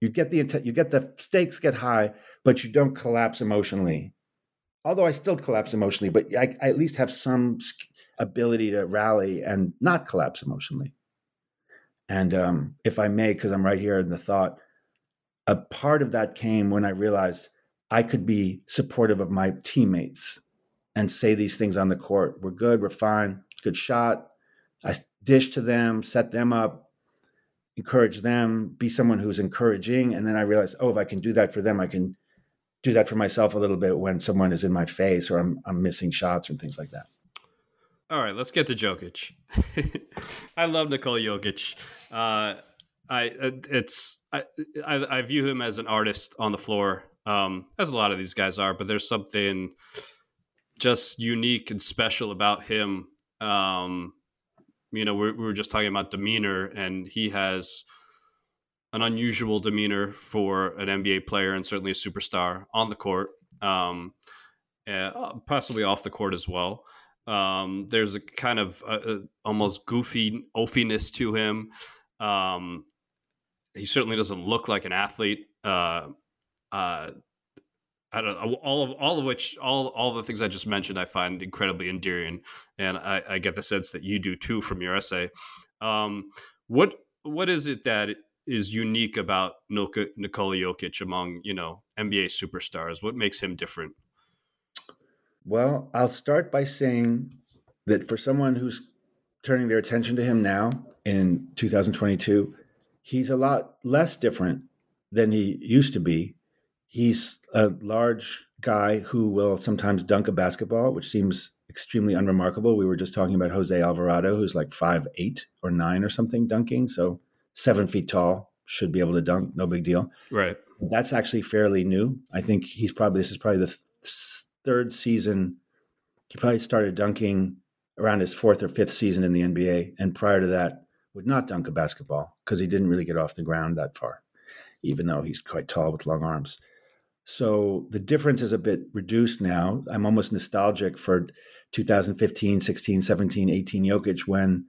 You get the intent, you get the stakes get high, but you don't collapse emotionally. Although I still collapse emotionally, but I, I at least have some ability to rally and not collapse emotionally. And um, if I may, because I'm right here in the thought, a part of that came when I realized I could be supportive of my teammates and say these things on the court. We're good, we're fine, good shot. I dish to them, set them up, encourage them, be someone who's encouraging. And then I realized, oh, if I can do that for them, I can do that for myself a little bit when someone is in my face or I'm, I'm missing shots and things like that. All right, let's get to Jokic. I love Nikola Jokic. Uh, I it's I, I, I view him as an artist on the floor, um, as a lot of these guys are. But there's something just unique and special about him um, you know, we were just talking about demeanor, and he has an unusual demeanor for an NBA player and certainly a superstar on the court, um, uh, possibly off the court as well. Um, there's a kind of a, a almost goofy oafiness to him. Um, he certainly doesn't look like an athlete. Uh, uh, I don't know, all of all of which all all the things I just mentioned I find incredibly endearing, and I, I get the sense that you do too from your essay. Um, what what is it that is unique about Nikola Jokic among you know NBA superstars? What makes him different? Well, I'll start by saying that for someone who's turning their attention to him now in 2022, he's a lot less different than he used to be He's a large guy who will sometimes dunk a basketball, which seems extremely unremarkable. We were just talking about Jose Alvarado, who's like five eight or nine or something dunking, so seven feet tall, should be able to dunk, no big deal. Right. That's actually fairly new. I think he's probably this is probably the th- third season. He probably started dunking around his fourth or fifth season in the NBA, and prior to that, would not dunk a basketball because he didn't really get off the ground that far, even though he's quite tall with long arms. So the difference is a bit reduced now. I'm almost nostalgic for 2015, 16, 17, 18 Jokic when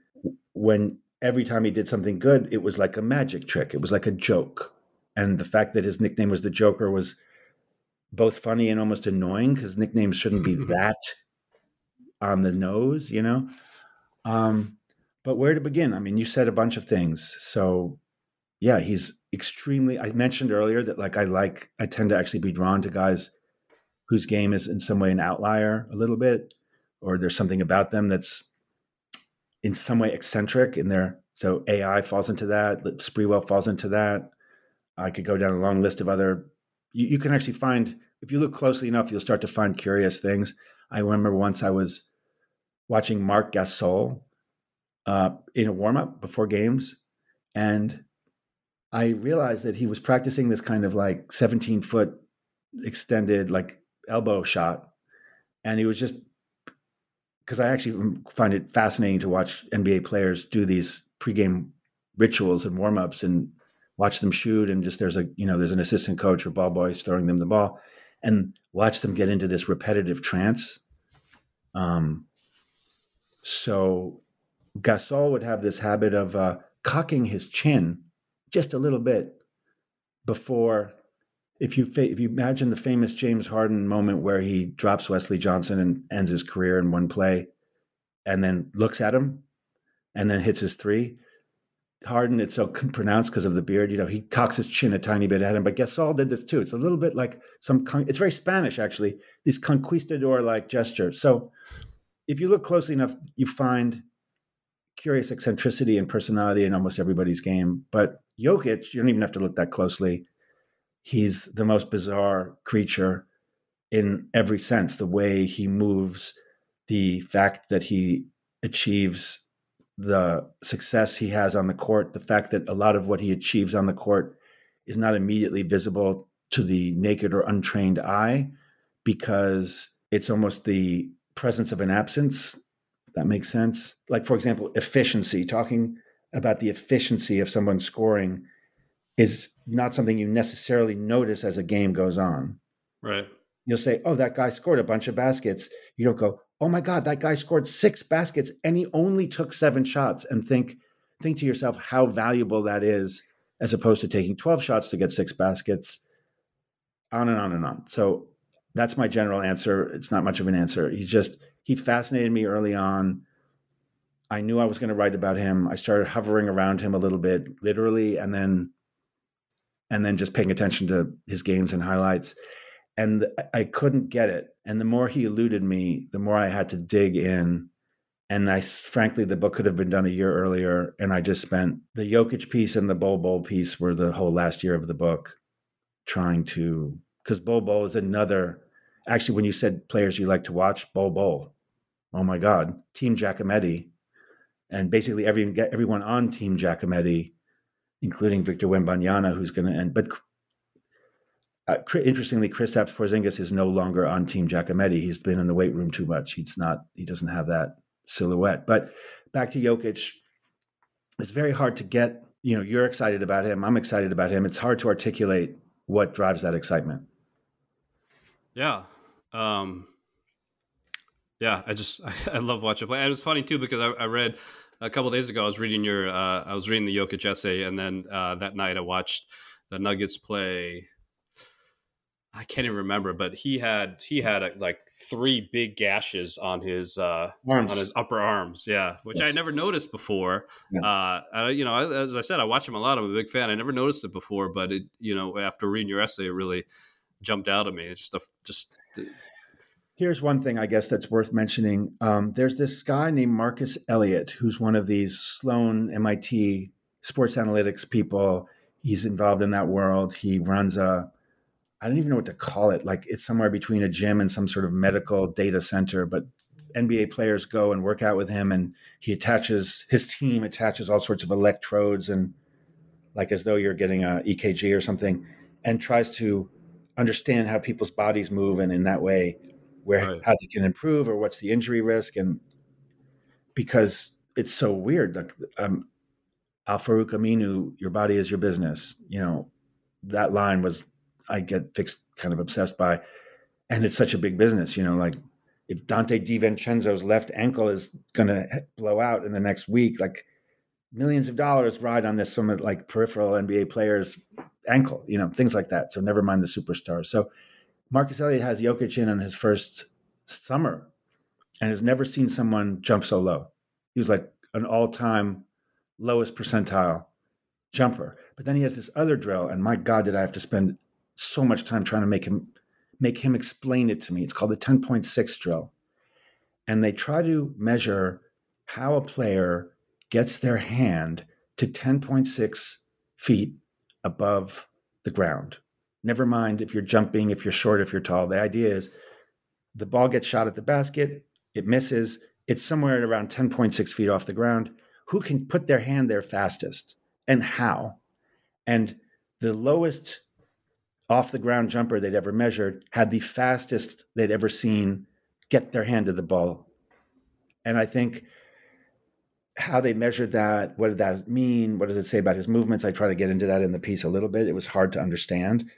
when every time he did something good, it was like a magic trick. It was like a joke. And the fact that his nickname was the Joker was both funny and almost annoying because nicknames shouldn't be that on the nose, you know? Um, but where to begin? I mean, you said a bunch of things. So yeah, he's extremely. I mentioned earlier that like I like I tend to actually be drawn to guys whose game is in some way an outlier a little bit, or there's something about them that's in some way eccentric in there. So AI falls into that. Sprewell falls into that. I could go down a long list of other. You, you can actually find if you look closely enough, you'll start to find curious things. I remember once I was watching Marc Gasol uh, in a warm up before games, and I realized that he was practicing this kind of like 17 foot extended like elbow shot. And he was just because I actually find it fascinating to watch NBA players do these pregame rituals and warm ups and watch them shoot. And just there's a, you know, there's an assistant coach or ball boys throwing them the ball and watch them get into this repetitive trance. Um, so Gasol would have this habit of uh, cocking his chin just a little bit before if you if you imagine the famous James Harden moment where he drops Wesley Johnson and ends his career in one play and then looks at him and then hits his three Harden, it's so pronounced because of the beard. You know, he cocks his chin a tiny bit at him. But Gasol did this too. It's a little bit like some. Con- it's very Spanish, actually. These conquistador-like gestures. So, if you look closely enough, you find curious eccentricity and personality in almost everybody's game. But Jokic, you don't even have to look that closely. He's the most bizarre creature in every sense. The way he moves, the fact that he achieves the success he has on the court, the fact that a lot of what he achieves on the court is not immediately visible to the naked or untrained eye because it's almost the presence of an absence. That makes sense. Like, for example, efficiency, talking about the efficiency of someone scoring is not something you necessarily notice as a game goes on. Right. You'll say, oh, that guy scored a bunch of baskets. You don't go, oh my God, that guy scored six baskets and he only took seven shots and think think to yourself how valuable that is as opposed to taking 12 shots to get six baskets, on and on and on. So that's my general answer. It's not much of an answer. He's just, he fascinated me early on. I knew I was going to write about him. I started hovering around him a little bit, literally, and then and then just paying attention to his games and highlights and I couldn't get it. And the more he eluded me, the more I had to dig in. And I, frankly, the book could have been done a year earlier. And I just spent the Jokic piece and the Bol Bol piece were the whole last year of the book trying to, because Bol Bol is another, actually, when you said players you like to watch, Bol Bol, oh my God, Team Giacometti. And basically every, everyone on Team Giacometti, including Victor Wembanyama, who's going to end. But uh, interestingly, Kristaps Porzingis is no longer on Team Giacometti. He's been in the weight room too much. He's not. He doesn't have that silhouette. But back to Jokic, it's very hard to get. You know, you're excited about him. I'm excited about him. It's hard to articulate what drives that excitement. Yeah. Um, yeah, I just I, I love watching play. And it was funny too because I, I read a couple days ago. I was reading your uh, I was reading the Jokic essay, and then uh, that night I watched the Nuggets play I can't even remember, but he had he had a, like three big gashes on his uh, on his upper arms. Yeah, which yes. I never noticed before. Yeah. Uh, I, you know, I, as I said, I watch him a lot. I'm a big fan. I never noticed it before, but it, you know, after reading your essay, it really jumped out at me. It's just a, just. Here's one thing I guess that's worth mentioning. Um, there's this guy named Marcus Elliott, who's one of these Sloan MIT sports analytics people. He's involved in that world. He runs a I don't even know what to call it. Like it's somewhere between a gym and some sort of medical data center. But NBA players go and work out with him, and he attaches his team attaches all sorts of electrodes and like as though you're getting a EKG or something, and tries to understand how people's bodies move, and in that way, where right. how they can improve or what's the injury risk, and because it's so weird. Like um, Al Farouq Aminu, your body is your business. You know that line was I get fixed kind of obsessed by. And it's such a big business, you know, like if Donte DiVincenzo's left ankle is going to blow out in the next week, like millions of dollars ride on this some of like peripheral NBA players' ankle, you know, things like that. So never mind the superstars. So Marcus Elliott has Jokic in on his first summer and has never seen someone jump so low. He was like an all-time lowest percentile jumper. But then he has this other drill, and my God, did I have to spend so much time trying to make him make him explain it to me. It's called the 10.6 drill. And they try to measure how a player gets their hand to 10.6 feet above the ground. Never mind if you're jumping, if you're short, if you're tall. The idea is the ball gets shot at the basket, it misses, it's somewhere at around 10.6 feet off the ground. Who can put their hand there fastest and how? And the lowest off the ground jumper they'd ever measured had the fastest they'd ever seen get their hand to the ball. And I think how they measured that, what did that mean? What does it say about his movements? I try to get into that in the piece a little bit. It was hard to understand.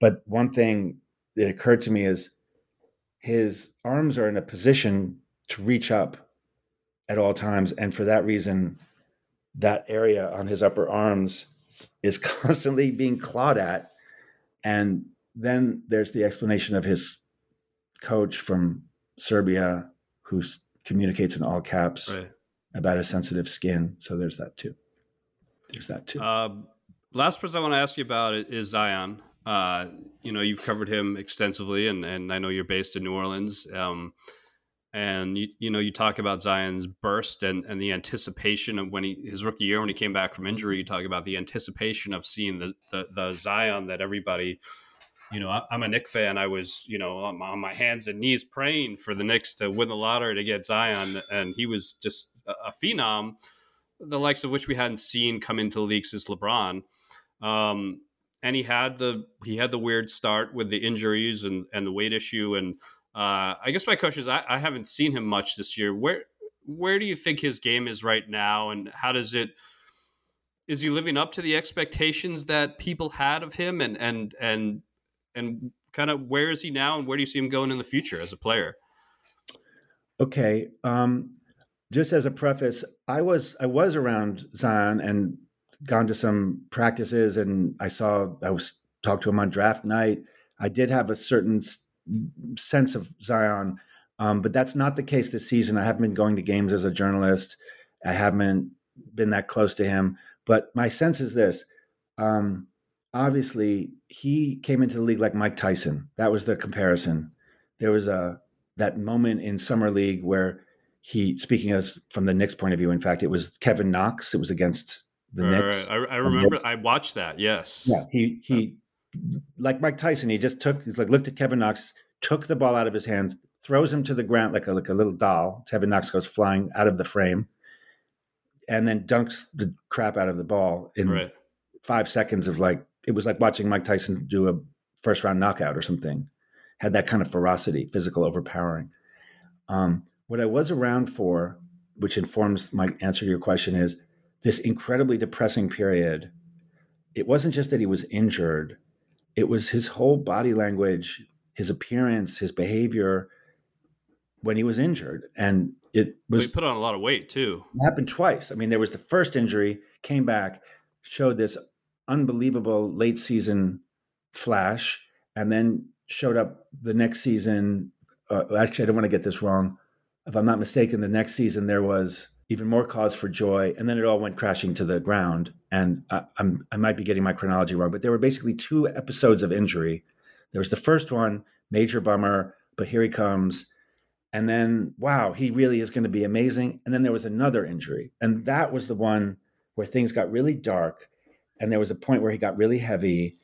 But one thing that occurred to me is his arms are in a position to reach up at all times. And for that reason, that area on his upper arms is constantly being clawed at and then there's the explanation of his coach from Serbia who communicates in all caps right. About his sensitive skin. So there's that too. there's that too. Uh, last person I want to ask you about is Zion. Uh, you know, you've covered him extensively, and, and I know you're based in New Orleans. Um, and you, you know, you talk about Zion's burst and, and the anticipation of when he his rookie year when he came back from injury. You talk about the anticipation of seeing the the, the Zion that everybody. You know, I, am a Knick fan. I was, you know, on my, on my, hands and knees praying for the Knicks to win the lottery to get Zion, and he was just a, a phenom, the likes of which we hadn't seen come into the league since LeBron. Um, and he had the he had the weird start with the injuries and and the weight issue and uh, I guess my question is I, I haven't seen him much this year. Where where do you think his game is right now, and how does it? Is he living up to the expectations that people had of him, and and and and kind of where is he now, and where do you see him going in the future as a player? Okay, um, just as a preface, I was I was around Zion and gone to some practices, and I saw I was talked to him on draft night. I did have a certain sense of Zion. Um, but that's not the case this season. I haven't been going to games as a journalist. I haven't been that close to him. But my sense is this. Um, obviously, he came into the league like Mike Tyson. That was the comparison. There was a that moment in summer league where he, speaking as from the Knicks' point of view, in fact, it was Kevin Knox. It was against the right, Knicks. Right. I, I remember. I watched that. Yes. Yeah. He he like Mike Tyson, he just took, he's like, looked at Kevin Knox, took the ball out of his hands, throws him to the ground like a, like a little doll. Kevin Knox goes flying out of the frame and then dunks the crap out of the ball in right. five seconds of like, it was like watching Mike Tyson do a first round knockout or something. Had that kind of ferocity, physical overpowering. Um, what I was around for, which informs my answer to your question, is this incredibly depressing period. It wasn't just that he was injured, it was his whole body language, his appearance, his behavior when he was injured. And it was put on a lot of weight too. happened twice. I mean, there was the first injury, came back, showed this unbelievable late season flash, and then showed up the next season. Uh, actually, I don't want to get this wrong. If I'm not mistaken, the next season there was even more cause for joy. And then it all went crashing to the ground. And I, am I might be getting my chronology wrong, but there were basically two episodes of injury. There was the first one, major bummer, but here he comes. And then, wow, he really is going to be amazing. And then there was another injury. And that was the one where things got really dark. And there was a point where he got really heavy.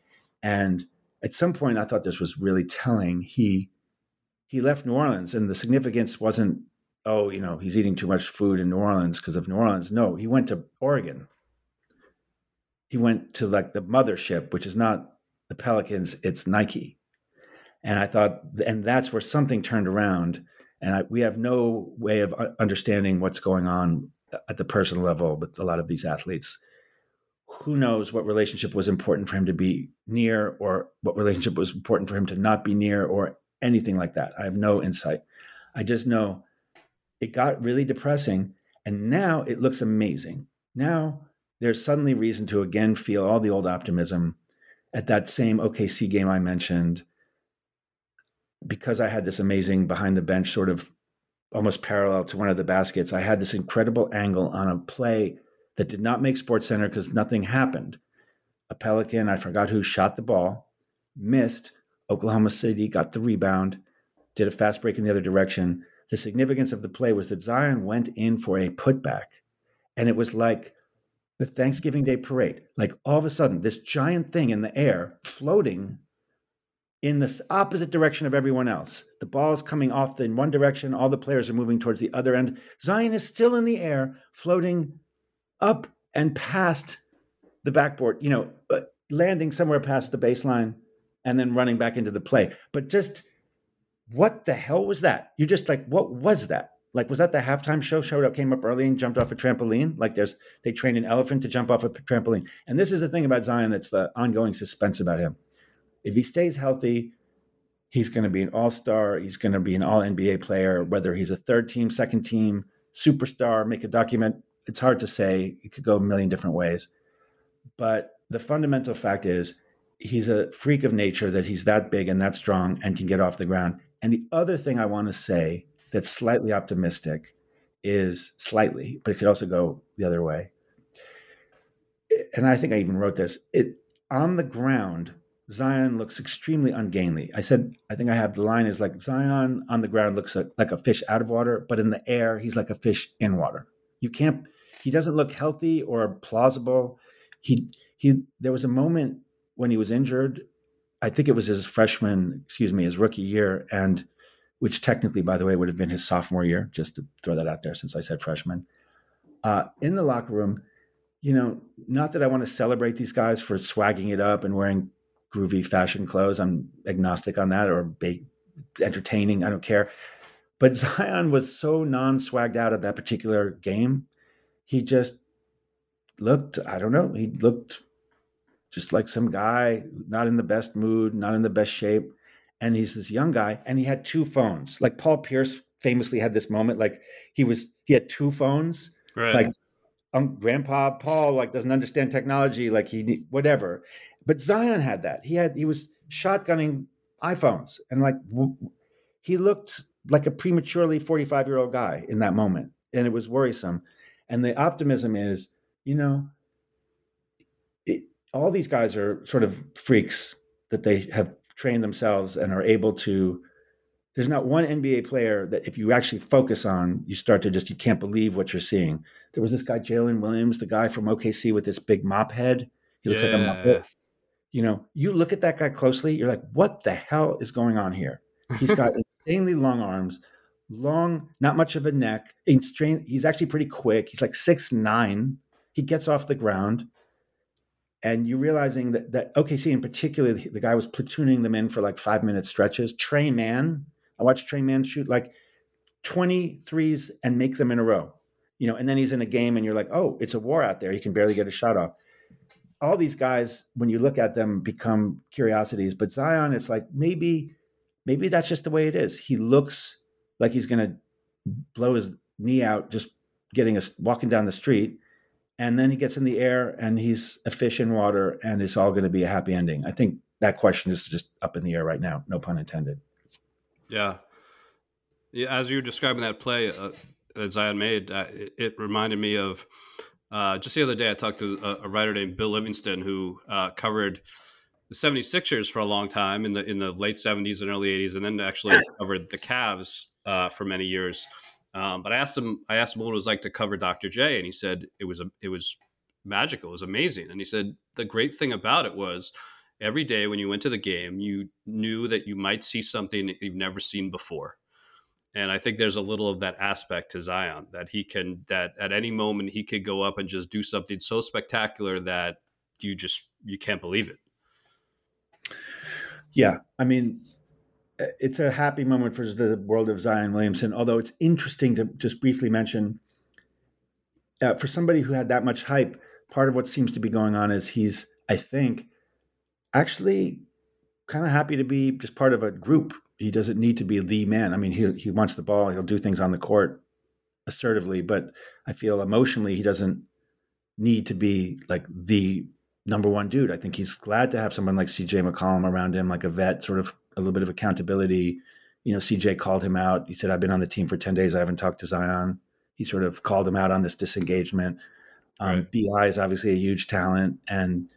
And at some point, I thought this was really telling. He he left New Orleans, and the significance wasn't oh, you know, he's eating too much food in New Orleans because of New Orleans. No, he went to Oregon. He went to like the mothership, which is not the Pelicans, it's Nike. And I thought, and that's where something turned around. And I, we have no way of understanding what's going on at the personal level with a lot of these athletes. Who knows what relationship was important for him to be near, or what relationship was important for him to not be near, or anything like that. I have no insight. I just know it got really depressing. And now it looks amazing. Now there's suddenly reason to again feel all the old optimism at that same OKC game I mentioned. Because I had this amazing behind the bench sort of almost parallel to one of the baskets, I had this incredible angle on a play that did not make Sports Center because nothing happened. A Pelican, I forgot who, shot the ball, missed. Oklahoma City got the rebound, did a fast break in the other direction the significance of the play was that Zion went in for a putback. And it was like the Thanksgiving Day parade. Like all of a sudden, this giant thing in the air floating in the opposite direction of everyone else. The ball is coming off in one direction, all the players are moving towards the other end. Zion is still in the air, floating up and past the backboard, you know, uh, landing somewhere past the baseline and then running back into the play. But just what the hell was that? You're just like, what was that? Like, was that the halftime show? Showed up, came up early, and jumped off a trampoline. Like, there's they trained an elephant to jump off a trampoline. And this is the thing about Zion that's the ongoing suspense about him. If he stays healthy, he's going to be an all star. He's going to be an all NBA player. Whether he's a third team, second team, superstar, make a document. It's hard to say. It could go a million different ways. But the fundamental fact is, he's a freak of nature that he's that big and that strong and can get off the ground and the other thing I want to say that's slightly optimistic is slightly, but it could also go the other way. and I think I even wrote this. It on the ground, Zion looks extremely ungainly. I said, I think I have the line is like Zion on the ground looks like, like a fish out of water, but in the air, he's like a fish in water. You can't. He doesn't look healthy or plausible. He he. There was a moment when he was injured. I think it was his freshman, excuse me, his rookie year, and which technically, by the way, would have been his sophomore year. Just to throw that out there, since I said freshman. Uh, in the locker room, you know, not that I want to celebrate these guys for swagging it up and wearing groovy fashion clothes. I'm agnostic on that or big entertaining. I don't care. But Zion was so non swagged out of that particular game. He just looked, I don't know, he looked just like some guy, not in the best mood, not in the best shape. And he's this young guy, and he had two phones. Like Paul Pierce famously had this moment, like he was, he had two phones. Right. Like um, Grandpa Paul like doesn't understand technology, like he whatever. But Zion had that. He had he was shotgunning iPhones, and like he looked like a prematurely forty five year old guy in that moment, and it was worrisome. And the optimism is, you know, it, all these guys are sort of freaks that they have trained themselves and are able to there's not one NBA player that if you actually focus on, you start to just you can't believe what you're seeing. There was this guy Jalen Williams, the guy from OKC with this big mop head. He looks yeah. like a muppet. You know, you look at that guy closely, you're like, what the hell is going on here? He's got insanely long arms, long, not much of a neck. He's actually pretty quick. He's like six nine. He gets off the ground and you realizing that that OKC in particular, the guy was platooning them in for like five minute stretches. Tre Mann, I watched Tre Mann shoot like 20 threes and make them in a row. You know, and then he's in a game and you're like, oh, it's a war out there. He can barely get a shot off. All these guys, when you look at them, become curiosities. But Zion, it's like maybe, maybe that's just the way it is. He looks like he's gonna blow his knee out just getting us walking down the street. And then he gets in the air and he's a fish in water and it's all gonna be a happy ending. I think that question is just up in the air right now, no pun intended. Yeah. Yeah, as you were describing that play uh, that Zion made, uh, it, it, reminded me of uh, just the other day. I talked to a, a writer named Bill Livingston who uh, covered the 76ers for a long time in the in the late 70s and early 80s, and then actually covered the Cavs uh, for many years. Um, but I asked him, I asked him what it was like to cover Dr. J, and he said it was a, it was magical, it was amazing. And he said the great thing about it was every day when you went to the game, you knew that you might see something that you've never seen before. And I think there's a little of that aspect to Zion that he can, that at any moment he could go up and just do something so spectacular that you just, you can't believe it. Yeah. I mean, it's a happy moment for the world of Zion Williamson, although it's interesting to just briefly mention uh, for somebody who had that much hype, part of what seems to be going on is he's, I think, actually kind of happy to be just part of a group. He doesn't need to be the man. I mean, he he wants the ball. He'll do things on the court assertively, but I feel emotionally he doesn't need to be like the number one dude. I think he's glad to have someone like CJ McCollum around him, like a vet, sort of a little bit of accountability. You know, CJ called him out. He said, I've been on the team for 10 days. I haven't talked to Zion. He sort of called him out on this disengagement. Um, right. BI is obviously a huge talent. And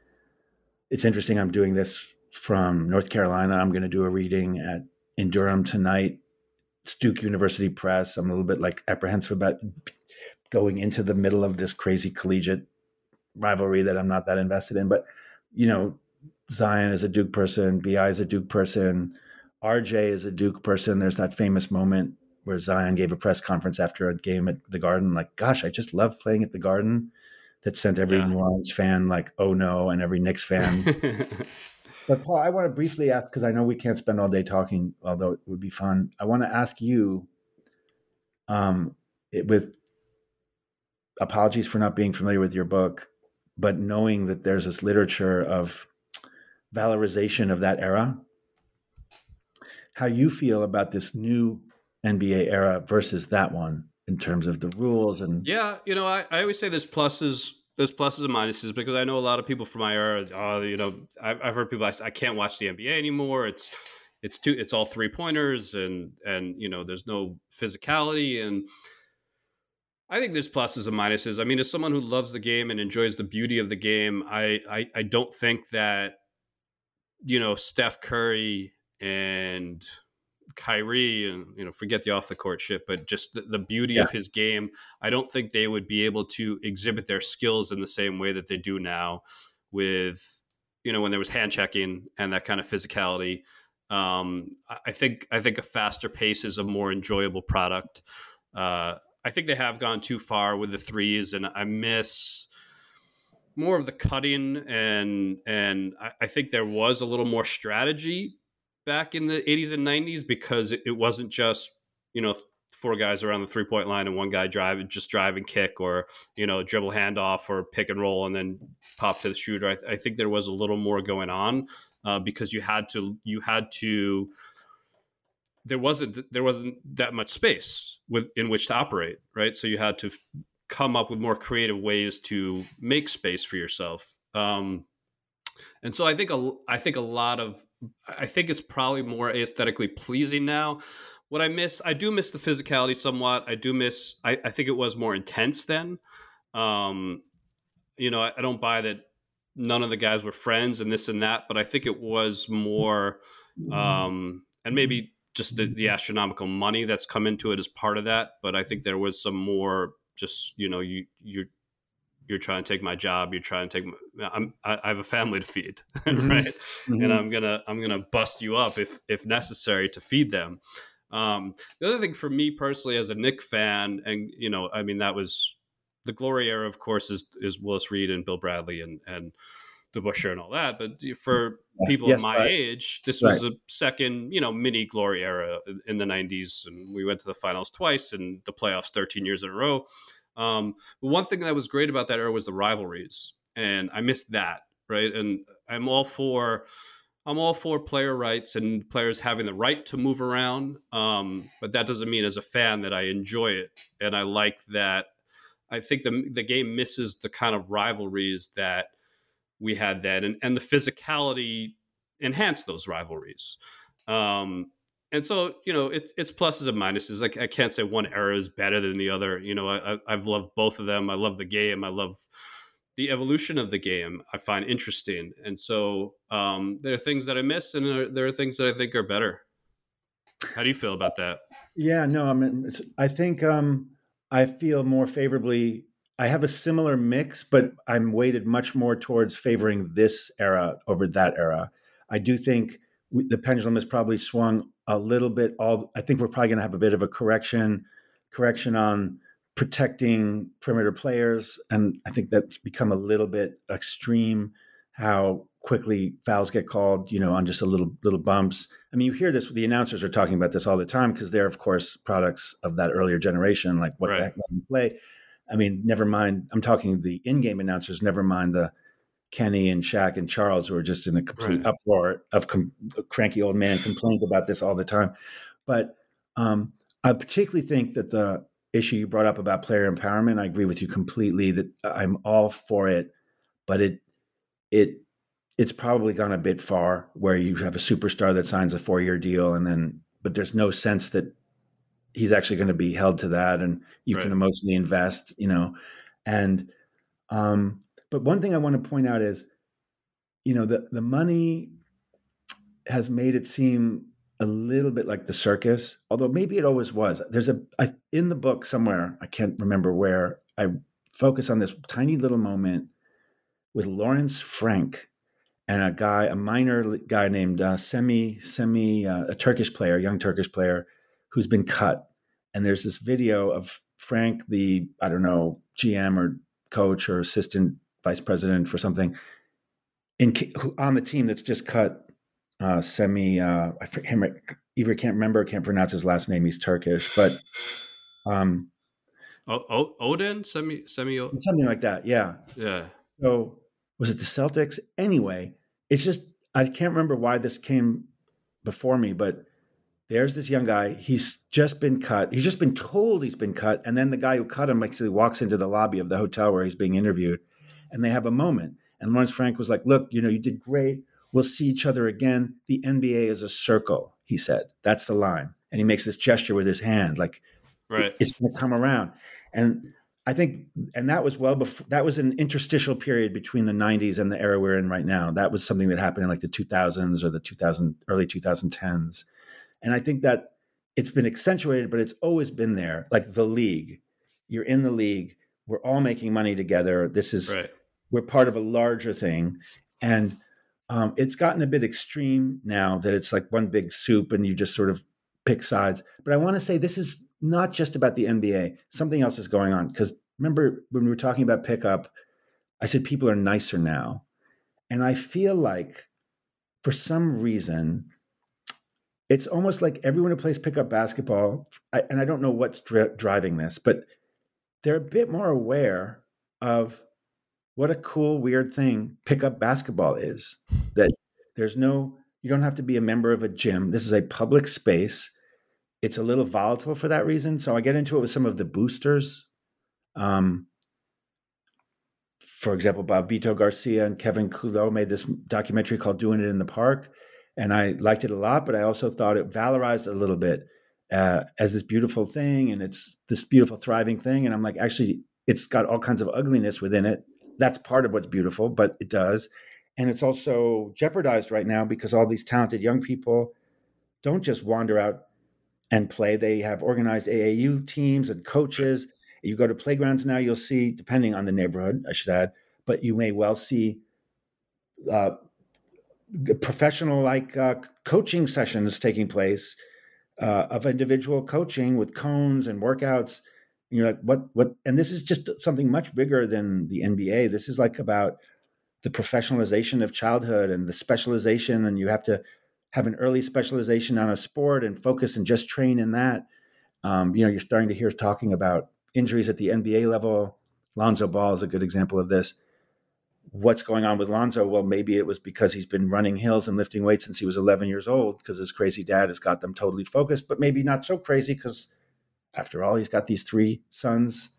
it's interesting. I'm doing this from North Carolina. I'm going to do a reading at in Durham tonight. It's Duke University Press. I'm a little bit like apprehensive about going into the middle of this crazy collegiate rivalry that I'm not that invested in. But you know, Zion is a Duke person. Bi is a Duke person. RJ is a Duke person. There's that famous moment where Zion gave a press conference after a game at the Garden. Like, gosh, I just love playing at the Garden that sent every yeah. New Orleans fan like, oh no, and every Knicks fan. but Paul, I want to briefly ask because I know we can't spend all day talking, although it would be fun. I want to ask you, um, it, with apologies for not being familiar with your book, but knowing that there's this literature of valorization of that era, how you feel about this new NBA era versus that one in terms of the rules and yeah you know i, I always say there's pluses there's pluses and minuses because i know a lot of people from my era uh, you know I've, I've heard people I, I can't watch the nba anymore. It's it's two it's all three pointers and and you know there's no physicality. And I think there's pluses and minuses. I mean, as someone who loves the game and enjoys the beauty of the game, I I, I don't think that you know Steph Curry and Kyrie and you know forget the off the court shit, but just the, the beauty yeah. of his game. I don't think they would be able to exhibit their skills in the same way that they do now, with you know when there was hand checking and that kind of physicality. Um, I think I think a faster pace is a more enjoyable product. Uh, I think they have gone too far with the threes, and I miss more of the cutting and and I, I think there was a little more strategy back in the 80s and 90s because it, it wasn't just you know four guys around the three point line and one guy driving just drive and kick or you know dribble handoff or pick and roll and then pop to the shooter. I, I think there was a little more going on uh, because you had to you had to there wasn't there wasn't that much space with in which to operate, right? So you had to come up with more creative ways to make space for yourself. Um, and so I think a I think a lot of I think it's probably more aesthetically pleasing now. What I miss, I do miss the physicality somewhat. I do miss. I, I think it was more intense then. Um, you know, I, I don't buy that none of the guys were friends and this and that, but I think it was more, um, and maybe just the, the astronomical money that's come into it as part of that. But I think there was some more just you know you you're you're trying to take my job you're trying to take my, I'm, I, I have a family to feed mm-hmm. right mm-hmm. and i'm gonna i'm gonna bust you up if if necessary to feed them um, the other thing for me personally as a Knick fan and you know i mean that was the glory era of course is is willis reed and bill bradley and and DeBusschere and all that. But for people yes, my right. age, this right. was a second, you know, mini glory era in the '90s, and we went to the finals twice and the playoffs 13 years in a row. Um, but one thing that was great about that era was the rivalries, and I missed that. Right, and I'm all for. I'm all for player rights and players having the right to move around, um, but that doesn't mean as a fan that I enjoy it and I like that. I think the the game misses the kind of rivalries that we had that, and, and the physicality enhanced those rivalries. Um, and so, you know, it, it's pluses and minuses. Like I can't say one era is better than the other. You know, I, I've loved both of them. I love the game. I love the evolution of the game. I find interesting, and so um, there are things that I miss, and there, there are things that I think are better. How do you feel about that? Yeah, no, I mean, I think um, I feel more favorably I have a similar mix, but I'm weighted much more towards favoring this era over that era. I do think the pendulum has probably swung a little bit. All I think we're probably going to have a bit of a correction, correction on protecting perimeter players, and I think that's become a little bit extreme. How quickly fouls get called, you know, on just a little little bumps. I mean, you hear this. The announcers are talking about this all the time because they're, of course, products of that earlier generation. Like, what right. the heck let me play? I mean, never mind. I'm talking the in-game announcers. Never mind the Kenny and Shaq and Charles, who are just in a complete right. uproar of com- cranky old man complaint about this all the time. But um, I particularly think that the issue you brought up about player empowerment, I agree with you completely. That I'm all for it, but it it it's probably gone a bit far where you have a superstar that signs a four year deal and then but there's no sense that he's actually going to be held to that and you right. can emotionally invest you know and um but one thing i want to point out is you know the the money has made it seem a little bit like the circus although maybe it always was there's a I, in the book somewhere i can't remember where i focus on this tiny little moment with lawrence frank and a guy a minor guy named uh, Semih Semih uh, a turkish player young turkish player who's been cut. And there's this video of Frank, the, I don't know, GM or coach or assistant vice president for something, in, on the team that's just cut uh, Semih, uh, I him, either can't remember, can't pronounce his last name. He's Turkish, but um, o- Odin, Semih, Semih, something like that. Yeah, yeah. So was it the Celtics? Anyway, it's just I can't remember why this came before me, but there's this young guy. He's just been cut. He's just been told he's been cut. And then the guy who cut him actually walks into the lobby of the hotel where he's being interviewed and they have a moment. And Lawrence Frank was like, Look, you know, you did great. We'll see each other again. The NBA is a circle, he said. That's the line. And he makes this gesture with his hand, like, right. it's going to come around. And I think, and that was well before, that was an interstitial period between the 90s and the era we're in right now. That was something that happened in like the 2000s or the 2000, early 2010s. And I think that it's been accentuated, but it's always been there. Like the league, you're in the league, we're all making money together. This is, right. we're part of a larger thing. And um, it's gotten a bit extreme now that it's like one big soup and you just sort of pick sides. But I want to say this is not just about the NBA. Something else is going on. Because remember when we were talking about pickup, I said people are nicer now. And I feel like for some reason, it's almost like everyone who plays pickup basketball, I, and I don't know what's dri- driving this, but they're a bit more aware of what a cool, weird thing pickup basketball is. That there's no, you don't have to be a member of a gym. This is a public space it's a little volatile for that reason. So I get into it with some of the boosters. Um, for example, Bobbito Garcia and Kevin Couliau made this documentary called Doing It in the Park. And I liked it a lot, but I also thought it valorized a little bit uh, as this beautiful thing and it's this beautiful, thriving thing. And I'm like, actually, it's got all kinds of ugliness within it. That's part of what's beautiful, but it does. And it's also jeopardized right now because all these talented young people don't just wander out and play. They have organized AAU teams and coaches. You go to playgrounds now, you'll see, depending on the neighborhood, I should add, but you may well see uh, professional like uh, coaching sessions taking place uh, of individual coaching with cones and workouts. And you're like, what? What? And this is just something much bigger than the NBA. This is like about the professionalization of childhood and the specialization, and you have to have an early specialization on a sport and focus and just train in that. Um, you know, you're starting to hear talking about injuries at the NBA level. Lonzo Ball is a good example of this. What's going on with Lonzo? Well, maybe it was because he's been running hills and lifting weights since he was 11 years old because his crazy dad has got them totally focused, but maybe not so crazy because, after all, he's got these three sons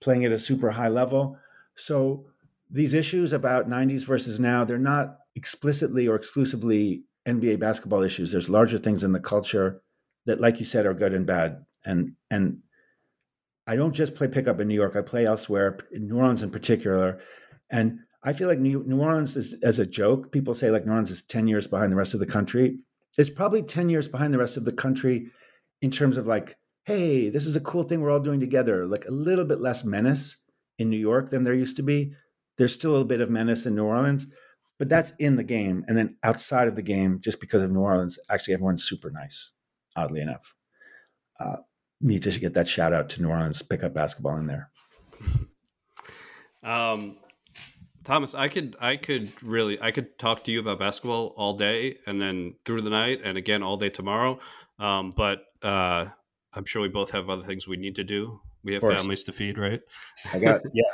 playing at a super high level. So these issues about 90s versus now, they're not explicitly or exclusively NBA basketball issues. There's larger things in the culture that, like you said, are good and bad. And and I don't just play pickup in New York. I play elsewhere, in New Orleans in particular. And I feel like New, New Orleans is as a joke. People say like New Orleans is ten years behind the rest of the country. It's probably ten years behind the rest of the country in terms of like, hey, this is a cool thing we're all doing together. Like a little bit less menace in New York than there used to be. There's still a bit of menace in New Orleans, but that's in the game. And then outside of the game, just because of New Orleans, actually everyone's super nice, oddly enough. Uh, need to get that shout out to New Orleans, pick up basketball in there. Um, Thomas, I could I could really I could talk to you about basketball all day and then through the night and again all day tomorrow. Um, but uh, I'm sure we both have other things we need to do. We have families to feed, right? I got yeah.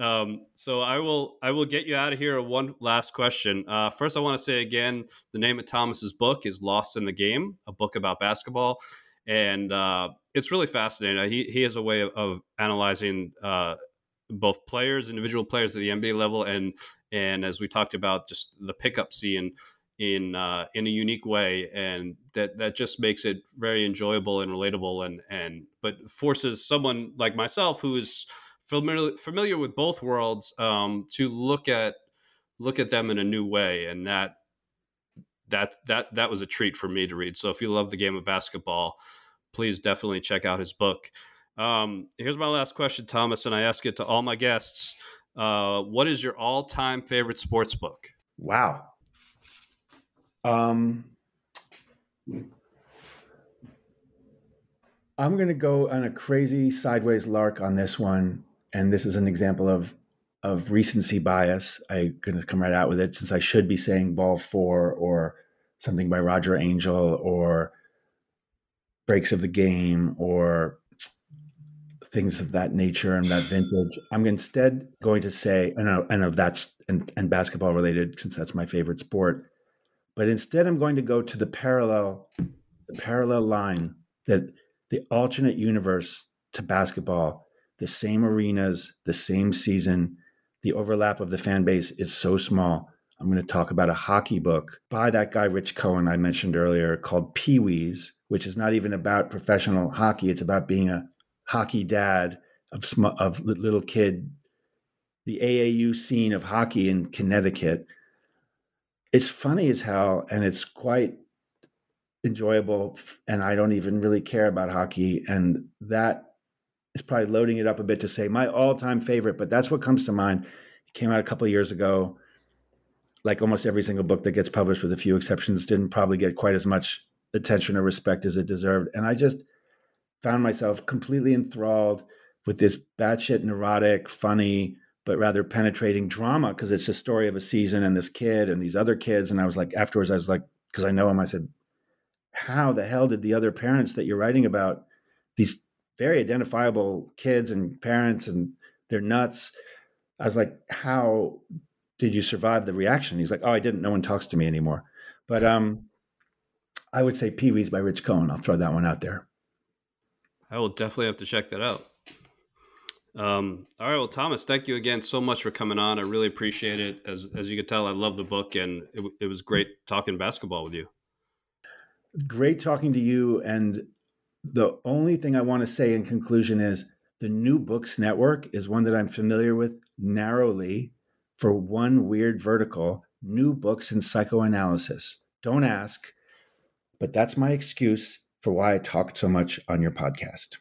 Um, so I will I will get you out of here. One last question. Uh, first, I want to say again, the name of Thomas's book is "Lost in the Game," a book about basketball, and uh, it's really fascinating. He he has a way of, of analyzing uh, both players, individual players at the NBA level, and and as we talked about, just the pickup scene in uh, in a unique way, and that that just makes it very enjoyable and relatable, and and but forces someone like myself who is familiar familiar with both worlds um, to look at look at them in a new way, and that that that that was a treat for me to read. So if you love the game of basketball, please definitely check out his book. Um, here's my last question, Thomas, and I ask it to all my guests. Uh, what is your all-time favorite sports book? Wow. Um, I'm going to go on a crazy sideways lark on this one and this is an example of of recency bias. I'm going to come right out with it since I should be saying Ball Four or something by Roger Angell or Breaks of the Game or things of that nature and that vintage. I'm instead going to say, and, uh, and of that's and, and basketball related since that's my favorite sport. But instead, I'm going to go to the parallel, the parallel line that the alternate universe to basketball the same arenas, the same season. The overlap of the fan base is so small. I'm going to talk about a hockey book by that guy, Rich Cohen, I mentioned earlier, called Pee Wees, which is not even about professional hockey. It's about being a hockey dad of of little kid, the AAU scene of hockey in Connecticut. It's funny as hell, and it's quite enjoyable. And I don't even really care about hockey, and that is probably loading it up a bit to say my all-time favorite. But that's what comes to mind. It came out a couple years ago. Like almost every single book that gets published, with a few exceptions, didn't probably get quite as much attention or respect as it deserved. And I just found myself completely enthralled with this batshit neurotic, funny, but rather penetrating drama because it's a story of a season and this kid and these other kids. And I was like, afterwards, I was like, because I know him, I said, how the hell did the other parents that you're writing about, these very identifiable kids and parents, and they're nuts? I was like, how did you survive the reaction? He's like, oh, I didn't. No one talks to me anymore. But um, I would say Pee Wee's by Rich Cohen. I'll throw that one out there. I will definitely have to check that out. Um, all right, well, Thomas, thank you again so much for coming on. I really appreciate it. As as you can tell, I love the book, and it, it was great talking basketball with you. Great talking to you. And the only thing I want to say in conclusion is the New Books Network is one that I'm familiar with narrowly for one weird vertical: new books in psychoanalysis. Don't ask, but that's my excuse for why I talked so much on your podcast.